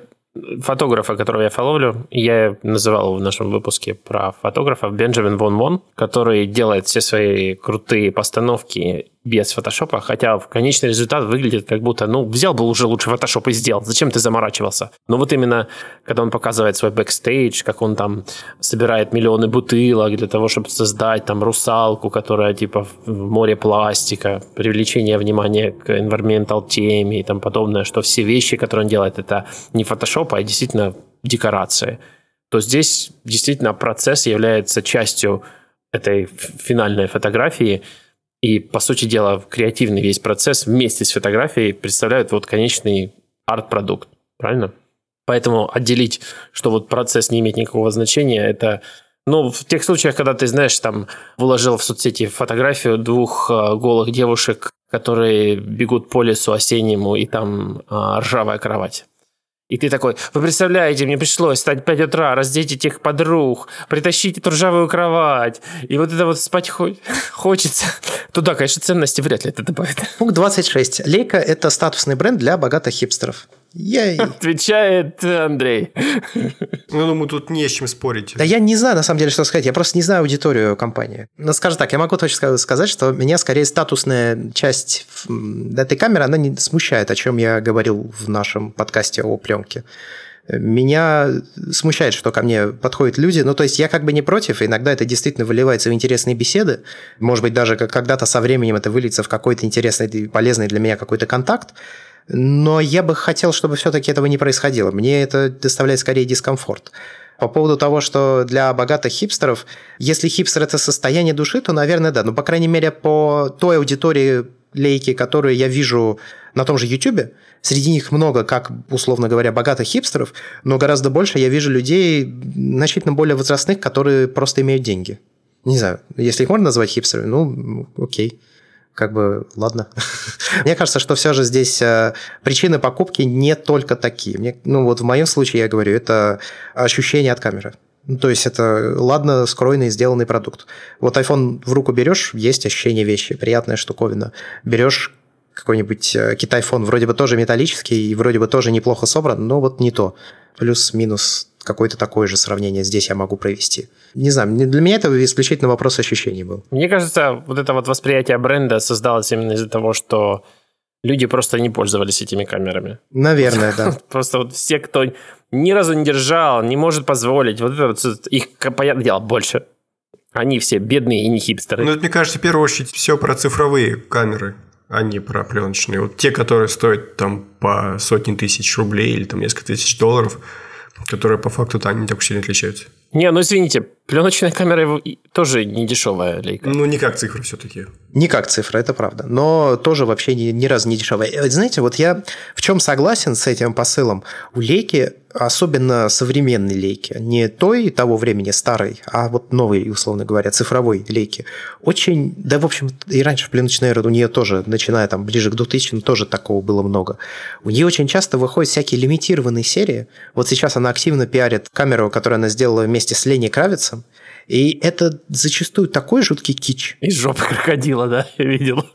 [SPEAKER 1] фотографа, которого я фоловлю, я называл в нашем выпуске про фотографа Бенджамин Вон Вон, который делает все свои крутые постановки без фотошопа, хотя конечный результат выглядит как будто, ну, взял бы уже лучше фотошоп и сделал, зачем ты заморачивался? Но вот именно, когда он показывает свой бэкстейдж, как он там собирает миллионы бутылок для того, чтобы создать там русалку, которая типа в море пластика, привлечение внимания к environmental теме и там подобное, что все вещи, которые он делает, это не фотошоп, а действительно декорации, то здесь действительно процесс является частью этой финальной фотографии, и, по сути дела, креативный весь процесс вместе с фотографией представляет вот конечный арт-продукт, правильно? Поэтому отделить, что вот процесс не имеет никакого значения, это ну, в тех случаях, когда ты, знаешь, там, выложил в соцсети фотографию двух э, голых девушек, которые бегут по лесу осеннему, и там э, ржавая кровать. И ты такой, вы представляете, мне пришлось встать в 5 утра, раздеть этих подруг, притащить эту ржавую кровать. И вот это вот спать хочется. Туда, конечно, ценности вряд ли это добавит.
[SPEAKER 2] Пункт 26. Лейка – это статусный бренд для богатых хипстеров.
[SPEAKER 1] Ей. Отвечает Андрей.
[SPEAKER 3] Ну, думаю, тут не с чем спорить.
[SPEAKER 2] Да я не знаю, на самом деле, что сказать. Я просто не знаю аудиторию компании. Но скажем так, я могу точно сказать, что меня скорее статусная часть этой камеры, она не смущает, о чем я говорил в нашем подкасте о пленке. Меня смущает, что ко мне подходят люди. Ну, то есть я как бы не против, иногда это действительно выливается в интересные беседы. Может быть, даже когда-то со временем это выльется в какой-то интересный, полезный для меня какой-то контакт. Но я бы хотел, чтобы все-таки этого не происходило. Мне это доставляет скорее дискомфорт. По поводу того, что для богатых хипстеров, если хипстер – это состояние души, то, наверное, да. Ну, по крайней мере, по той аудитории лейки, которую я вижу на том же YouTube, среди них много, как, условно говоря, богатых хипстеров, но гораздо больше я вижу людей значительно более возрастных, которые просто имеют деньги. Не знаю, если их можно назвать хипстерами, ну, окей как бы ладно. Мне кажется, что все же здесь э, причины покупки не только такие. Мне, ну вот в моем случае я говорю, это ощущение от камеры. Ну, то есть это ладно скроенный сделанный продукт. Вот iPhone в руку берешь, есть ощущение вещи, приятная штуковина. Берешь какой-нибудь э, китай-фон, вроде бы тоже металлический и вроде бы тоже неплохо собран, но вот не то. Плюс-минус какое-то такое же сравнение здесь я могу провести. Не знаю, для меня это исключительно вопрос ощущений был.
[SPEAKER 1] Мне кажется, вот это вот восприятие бренда создалось именно из-за того, что люди просто не пользовались этими камерами.
[SPEAKER 2] Наверное, да.
[SPEAKER 1] Просто вот все, кто ни разу не держал, не может позволить, вот это вот их, понятное дело, больше. Они все бедные и не хипстеры.
[SPEAKER 3] Ну, это, мне кажется, в первую очередь все про цифровые камеры а не про пленочные. Вот те, которые стоят там по сотни тысяч рублей или там несколько тысяч долларов, которые по факту там не так сильно отличаются.
[SPEAKER 1] Не, ну извините, пленочная камера тоже не дешевая лейка.
[SPEAKER 3] Ну, не как цифра все-таки.
[SPEAKER 2] Не как цифра, это правда. Но тоже вообще ни, ни разу не дешевая. Э, знаете, вот я в чем согласен с этим посылом? У лейки особенно современной лейки, не той того времени старой, а вот новой, условно говоря, цифровой лейки, очень, да, в общем, и раньше в пленочной эре у нее тоже, начиная там ближе к 2000 тоже такого было много. У нее очень часто выходят всякие лимитированные серии. Вот сейчас она активно пиарит камеру, которую она сделала вместе с Леней Кравицем, и это зачастую такой жуткий кич.
[SPEAKER 1] Из жопы крокодила, да, я видел.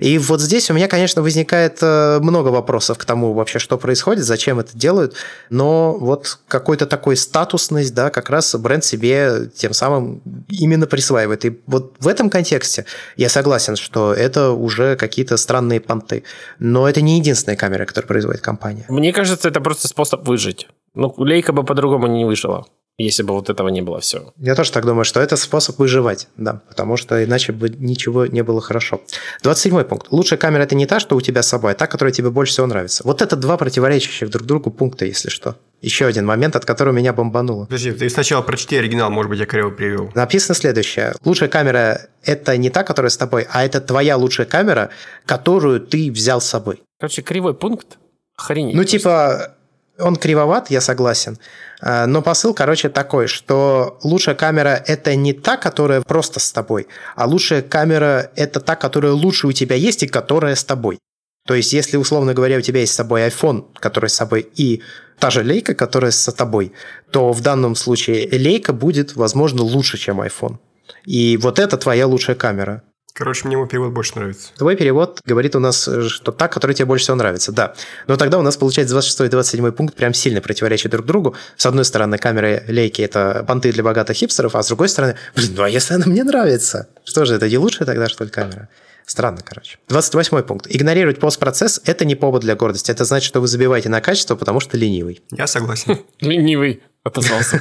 [SPEAKER 2] И вот здесь у меня, конечно, возникает э, много вопросов к тому вообще, что происходит, зачем это делают, но вот какой-то такой статусность, да, как раз бренд себе тем самым именно присваивает. И вот в этом контексте я согласен, что это уже какие-то странные понты. Но это не единственная камера, которую производит компания.
[SPEAKER 1] Мне кажется, это просто способ выжить. Ну, Лейка бы по-другому не выжила если бы вот этого не было все.
[SPEAKER 2] Я тоже так думаю, что это способ выживать, да, потому что иначе бы ничего не было хорошо. 27 пункт. Лучшая камера – это не та, что у тебя с собой, а та, которая тебе больше всего нравится. Вот это два противоречащих друг другу пункта, если что. Еще один момент, от которого меня бомбануло.
[SPEAKER 3] Подожди, ты сначала прочти оригинал, может быть, я криво привел.
[SPEAKER 2] Написано следующее. Лучшая камера – это не та, которая с тобой, а это твоя лучшая камера, которую ты взял с собой.
[SPEAKER 1] Короче, кривой пункт. Охренеть.
[SPEAKER 2] Ну, типа, он кривоват, я согласен. А, но посыл, короче, такой, что лучшая камера – это не та, которая просто с тобой, а лучшая камера – это та, которая лучше у тебя есть и которая с тобой. То есть, если, условно говоря, у тебя есть с собой iPhone, который с собой, и та же лейка, которая с тобой, то в данном случае лейка будет, возможно, лучше, чем iPhone. И вот это твоя лучшая камера.
[SPEAKER 3] Короче, мне мой перевод больше нравится.
[SPEAKER 2] Твой перевод говорит у нас, что та, которая тебе больше всего нравится, да. Но тогда у нас получается 26 и 27 пункт прям сильно противоречат друг другу. С одной стороны, камера лейки – это понты для богатых хипстеров, а с другой стороны, блин, ну а если она мне нравится? Что же, это не лучшая тогда, что ли, камера? Странно, короче. 28 пункт. Игнорировать постпроцесс – это не повод для гордости. Это значит, что вы забиваете на качество, потому что ленивый.
[SPEAKER 3] Я согласен.
[SPEAKER 1] Ленивый отозвался.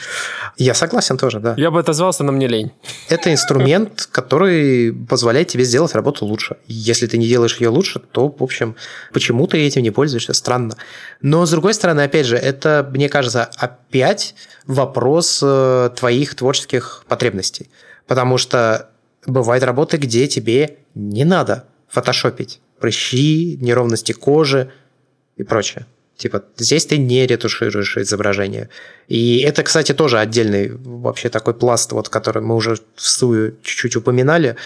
[SPEAKER 2] Я согласен тоже, да.
[SPEAKER 1] Я бы отозвался, но мне лень.
[SPEAKER 2] Это инструмент, который позволяет тебе сделать работу лучше. Если ты не делаешь ее лучше, то, в общем, почему ты этим не пользуешься? Странно. Но, с другой стороны, опять же, это, мне кажется, опять вопрос э, твоих творческих потребностей. Потому что бывают работы, где тебе не надо фотошопить прыщи, неровности кожи и прочее. Типа, здесь ты не ретушируешь изображение. И это, кстати, тоже отдельный вообще такой пласт, вот, который мы уже в Сую чуть-чуть упоминали.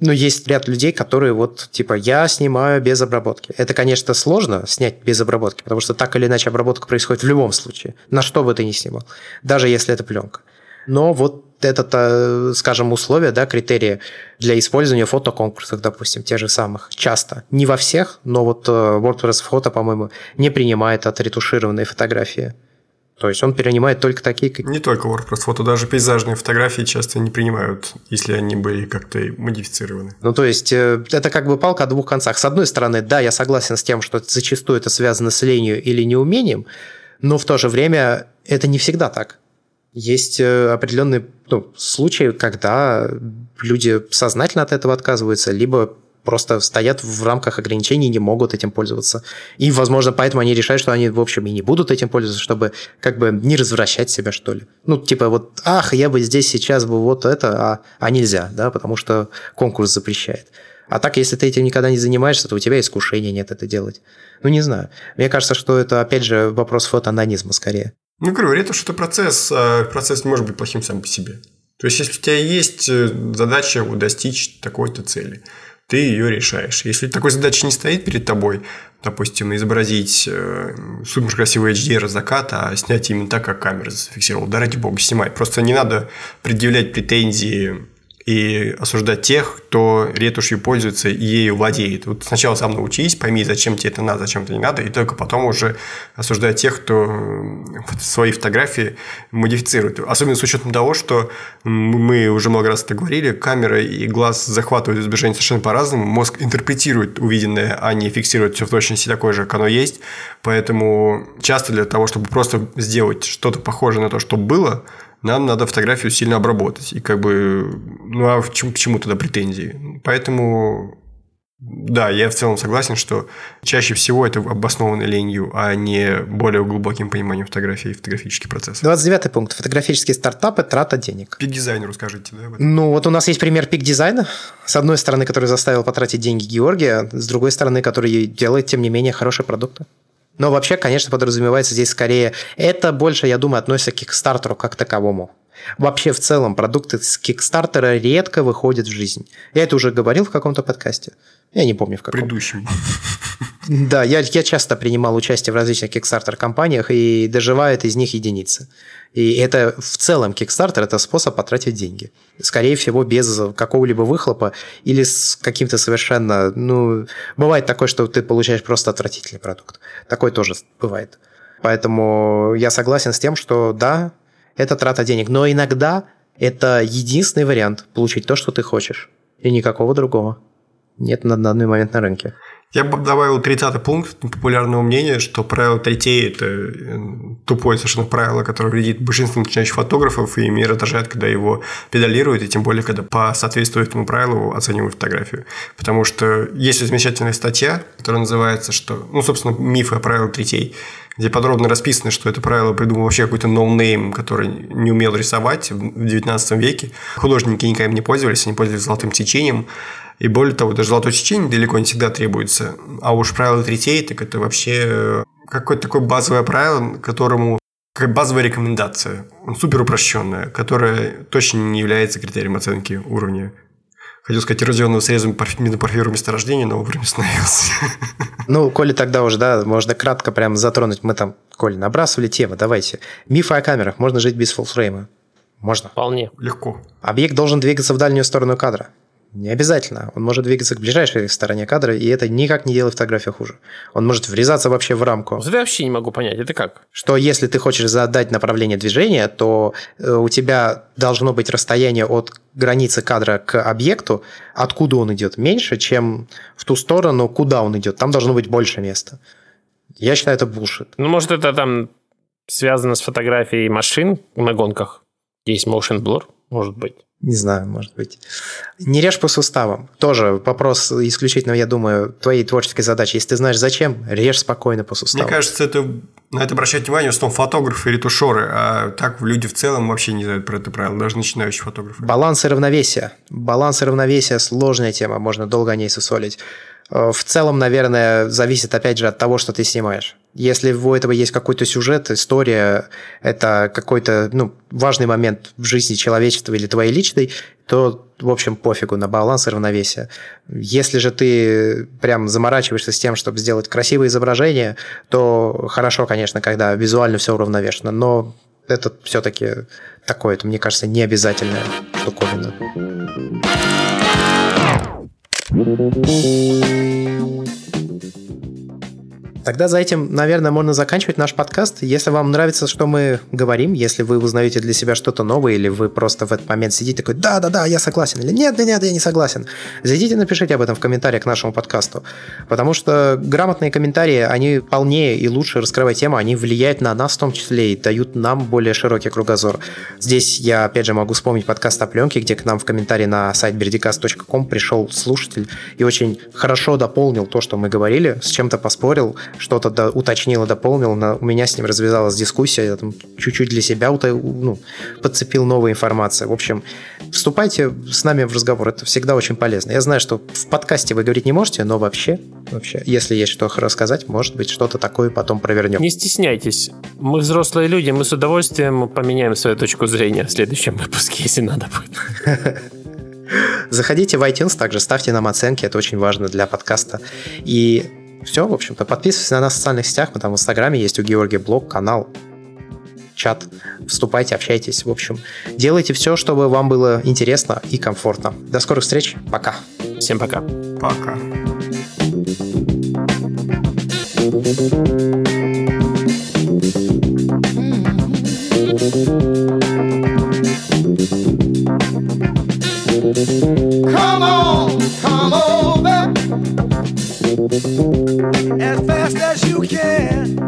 [SPEAKER 2] Но есть ряд людей, которые вот, типа, я снимаю без обработки. Это, конечно, сложно снять без обработки, потому что так или иначе обработка происходит в любом случае, на что бы ты ни снимал, даже если это пленка. Но вот это, э, скажем, условия, да, критерии для использования в фотоконкурсах, допустим, те же самых. Часто. Не во всех, но вот э, WordPress фото, по-моему, не принимает отретушированные фотографии. То есть он перенимает только такие... как
[SPEAKER 3] Не только WordPress фото, даже пейзажные фотографии часто не принимают, если они были как-то модифицированы.
[SPEAKER 2] Ну, то есть э, это как бы палка о двух концах. С одной стороны, да, я согласен с тем, что зачастую это связано с ленью или неумением, но в то же время это не всегда так. Есть э, определенные ну, случаи, когда люди сознательно от этого отказываются, либо просто стоят в рамках ограничений и не могут этим пользоваться. И, возможно, поэтому они решают, что они, в общем, и не будут этим пользоваться, чтобы как бы не развращать себя, что ли. Ну, типа вот, ах, я бы здесь сейчас бы вот это, а, а нельзя, да, потому что конкурс запрещает. А так, если ты этим никогда не занимаешься, то у тебя искушения нет это делать. Ну, не знаю. Мне кажется, что это, опять же, вопрос фотоанонизма скорее.
[SPEAKER 3] Ну, говорю, это процесс, а процесс не может быть плохим сам по себе. То есть, если у тебя есть э, задача достичь такой-то цели, ты ее решаешь. Если такой задачи не стоит перед тобой, допустим, изобразить э, супер красивый HDR заката, а снять именно так, как камера зафиксировала, да ради бога, снимай. Просто не надо предъявлять претензии и осуждать тех, кто ретушью пользуется и ею владеет. Вот сначала сам научись, пойми, зачем тебе это надо, зачем это не надо, и только потом уже осуждать тех, кто свои фотографии модифицирует. Особенно с учетом того, что мы уже много раз это говорили, камера и глаз захватывают изображение совершенно по-разному, мозг интерпретирует увиденное, а не фиксирует все в точности такое же, как оно есть. Поэтому часто для того, чтобы просто сделать что-то похожее на то, что было – нам надо фотографию сильно обработать. И как бы, ну а к чему, к чему тогда претензии? Поэтому да, я в целом согласен, что чаще всего это обосновано ленью, а не более глубоким пониманием фотографии и фотографический процесс.
[SPEAKER 2] 29 пункт. Фотографические стартапы – трата денег.
[SPEAKER 3] Пик-дизайнеру скажите, да?
[SPEAKER 2] Ну, вот у нас есть пример пик-дизайна. С одной стороны, который заставил потратить деньги Георгия, с другой стороны, который делает, тем не менее, хорошие продукты. Но вообще, конечно, подразумевается здесь скорее... Это больше, я думаю, относится к Kickstarter как таковому. Вообще, в целом, продукты с Kickstarter редко выходят в жизнь. Я это уже говорил в каком-то подкасте. Я не помню в каком.
[SPEAKER 3] Предыдущем.
[SPEAKER 2] Да, я, я часто принимал участие в различных Kickstarter компаниях и доживает из них единицы. И это в целом Kickstarter – это способ потратить деньги. Скорее всего, без какого-либо выхлопа или с каким-то совершенно... Ну, бывает такое, что ты получаешь просто отвратительный продукт. Такое тоже бывает. Поэтому я согласен с тем, что да, это трата денег. Но иногда это единственный вариант получить то, что ты хочешь. И никакого другого. Нет на данный момент на рынке.
[SPEAKER 3] Я бы добавил 30 пункт популярного мнения, что правило третей – это э, тупое совершенно правило, которое вредит большинству начинающих фотографов, и мир отражает, когда его педалируют, и тем более, когда по соответствию этому правилу оценивают фотографию. Потому что есть замечательная статья, которая называется, что, ну, собственно, мифы о правилах третей, где подробно расписано, что это правило придумал вообще какой-то no-name, который не умел рисовать в 19 веке. Художники никогда им не пользовались, они пользовались золотым сечением. И более того, даже золотое сечение далеко не всегда требуется. А уж правило третей, так это вообще э, какое-то такое базовое правило, которому как базовая рекомендация, супер упрощенная, которая точно не является критерием оценки уровня. Хотел сказать, эрозионного среза медно-порфирового месторождения, но вовремя остановился.
[SPEAKER 2] Ну, Коли тогда уже, да, можно кратко прям затронуть. Мы там, Коля, набрасывали тему, давайте. Мифы о камерах. Можно жить без фуллфрейма? Можно.
[SPEAKER 1] Вполне.
[SPEAKER 3] Легко.
[SPEAKER 2] Объект должен двигаться в дальнюю сторону кадра. Не обязательно. Он может двигаться к ближайшей стороне кадра, и это никак не делает фотографию хуже. Он может врезаться вообще в рамку.
[SPEAKER 1] Вот я вообще не могу понять. Это как?
[SPEAKER 2] Что если ты хочешь задать направление движения, то э, у тебя должно быть расстояние от границы кадра к объекту, откуда он идет, меньше, чем в ту сторону, куда он идет. Там должно быть больше места. Я считаю, это булшит.
[SPEAKER 1] Ну, может, это там связано с фотографией машин на гонках? Есть motion blur, может быть.
[SPEAKER 2] Не знаю, может быть. Не режь по суставам. Тоже вопрос исключительно, я думаю, твоей творческой задачи. Если ты знаешь зачем, режь спокойно по суставам.
[SPEAKER 3] Мне кажется, это, на это обращать внимание в основном фотографы и ретушеры, а так люди в целом вообще не знают про это правило, даже начинающие фотографы.
[SPEAKER 2] Баланс и равновесие. Баланс и равновесие – сложная тема, можно долго о ней сосолить. Э, в целом, наверное, зависит опять же от того, что ты снимаешь. Если у этого есть какой-то сюжет, история, это какой-то ну, важный момент в жизни человечества или твоей личной, то, в общем, пофигу на баланс и равновесие. Если же ты прям заморачиваешься с тем, чтобы сделать красивое изображение, то хорошо, конечно, когда визуально все уравновешено, но это все-таки такое, это, мне кажется, не обязательная штуковина. Тогда за этим, наверное, можно заканчивать наш подкаст. Если вам нравится, что мы говорим, если вы узнаете для себя что-то новое, или вы просто в этот момент сидите такой, да-да-да, я согласен, или нет, нет, я не согласен, зайдите, напишите об этом в комментариях к нашему подкасту. Потому что грамотные комментарии, они полнее и лучше раскрывают тему, они влияют на нас в том числе и дают нам более широкий кругозор. Здесь я, опять же, могу вспомнить подкаст о пленке, где к нам в комментарии на сайт berdicast.com пришел слушатель и очень хорошо дополнил то, что мы говорили, с чем-то поспорил, что-то до, уточнил и дополнил. На, у меня с ним развязалась дискуссия, я там чуть-чуть для себя ну, подцепил новую информацию. В общем, вступайте с нами в разговор, это всегда очень полезно. Я знаю, что в подкасте вы говорить не можете, но вообще, вообще, если есть что рассказать, может быть, что-то такое потом провернем.
[SPEAKER 1] Не стесняйтесь. Мы взрослые люди, мы с удовольствием поменяем свою точку зрения в следующем выпуске, если надо будет.
[SPEAKER 2] Заходите в iTunes, также ставьте нам оценки, это очень важно для подкаста. И все, в общем-то. Подписывайтесь на нас в социальных сетях, мы там в Инстаграме есть у Георгия блог, канал, чат. Вступайте, общайтесь. В общем, делайте все, чтобы вам было интересно и комфортно. До скорых встреч. Пока.
[SPEAKER 1] Всем пока.
[SPEAKER 3] Пока.
[SPEAKER 4] Come on, come over. as fast as you can.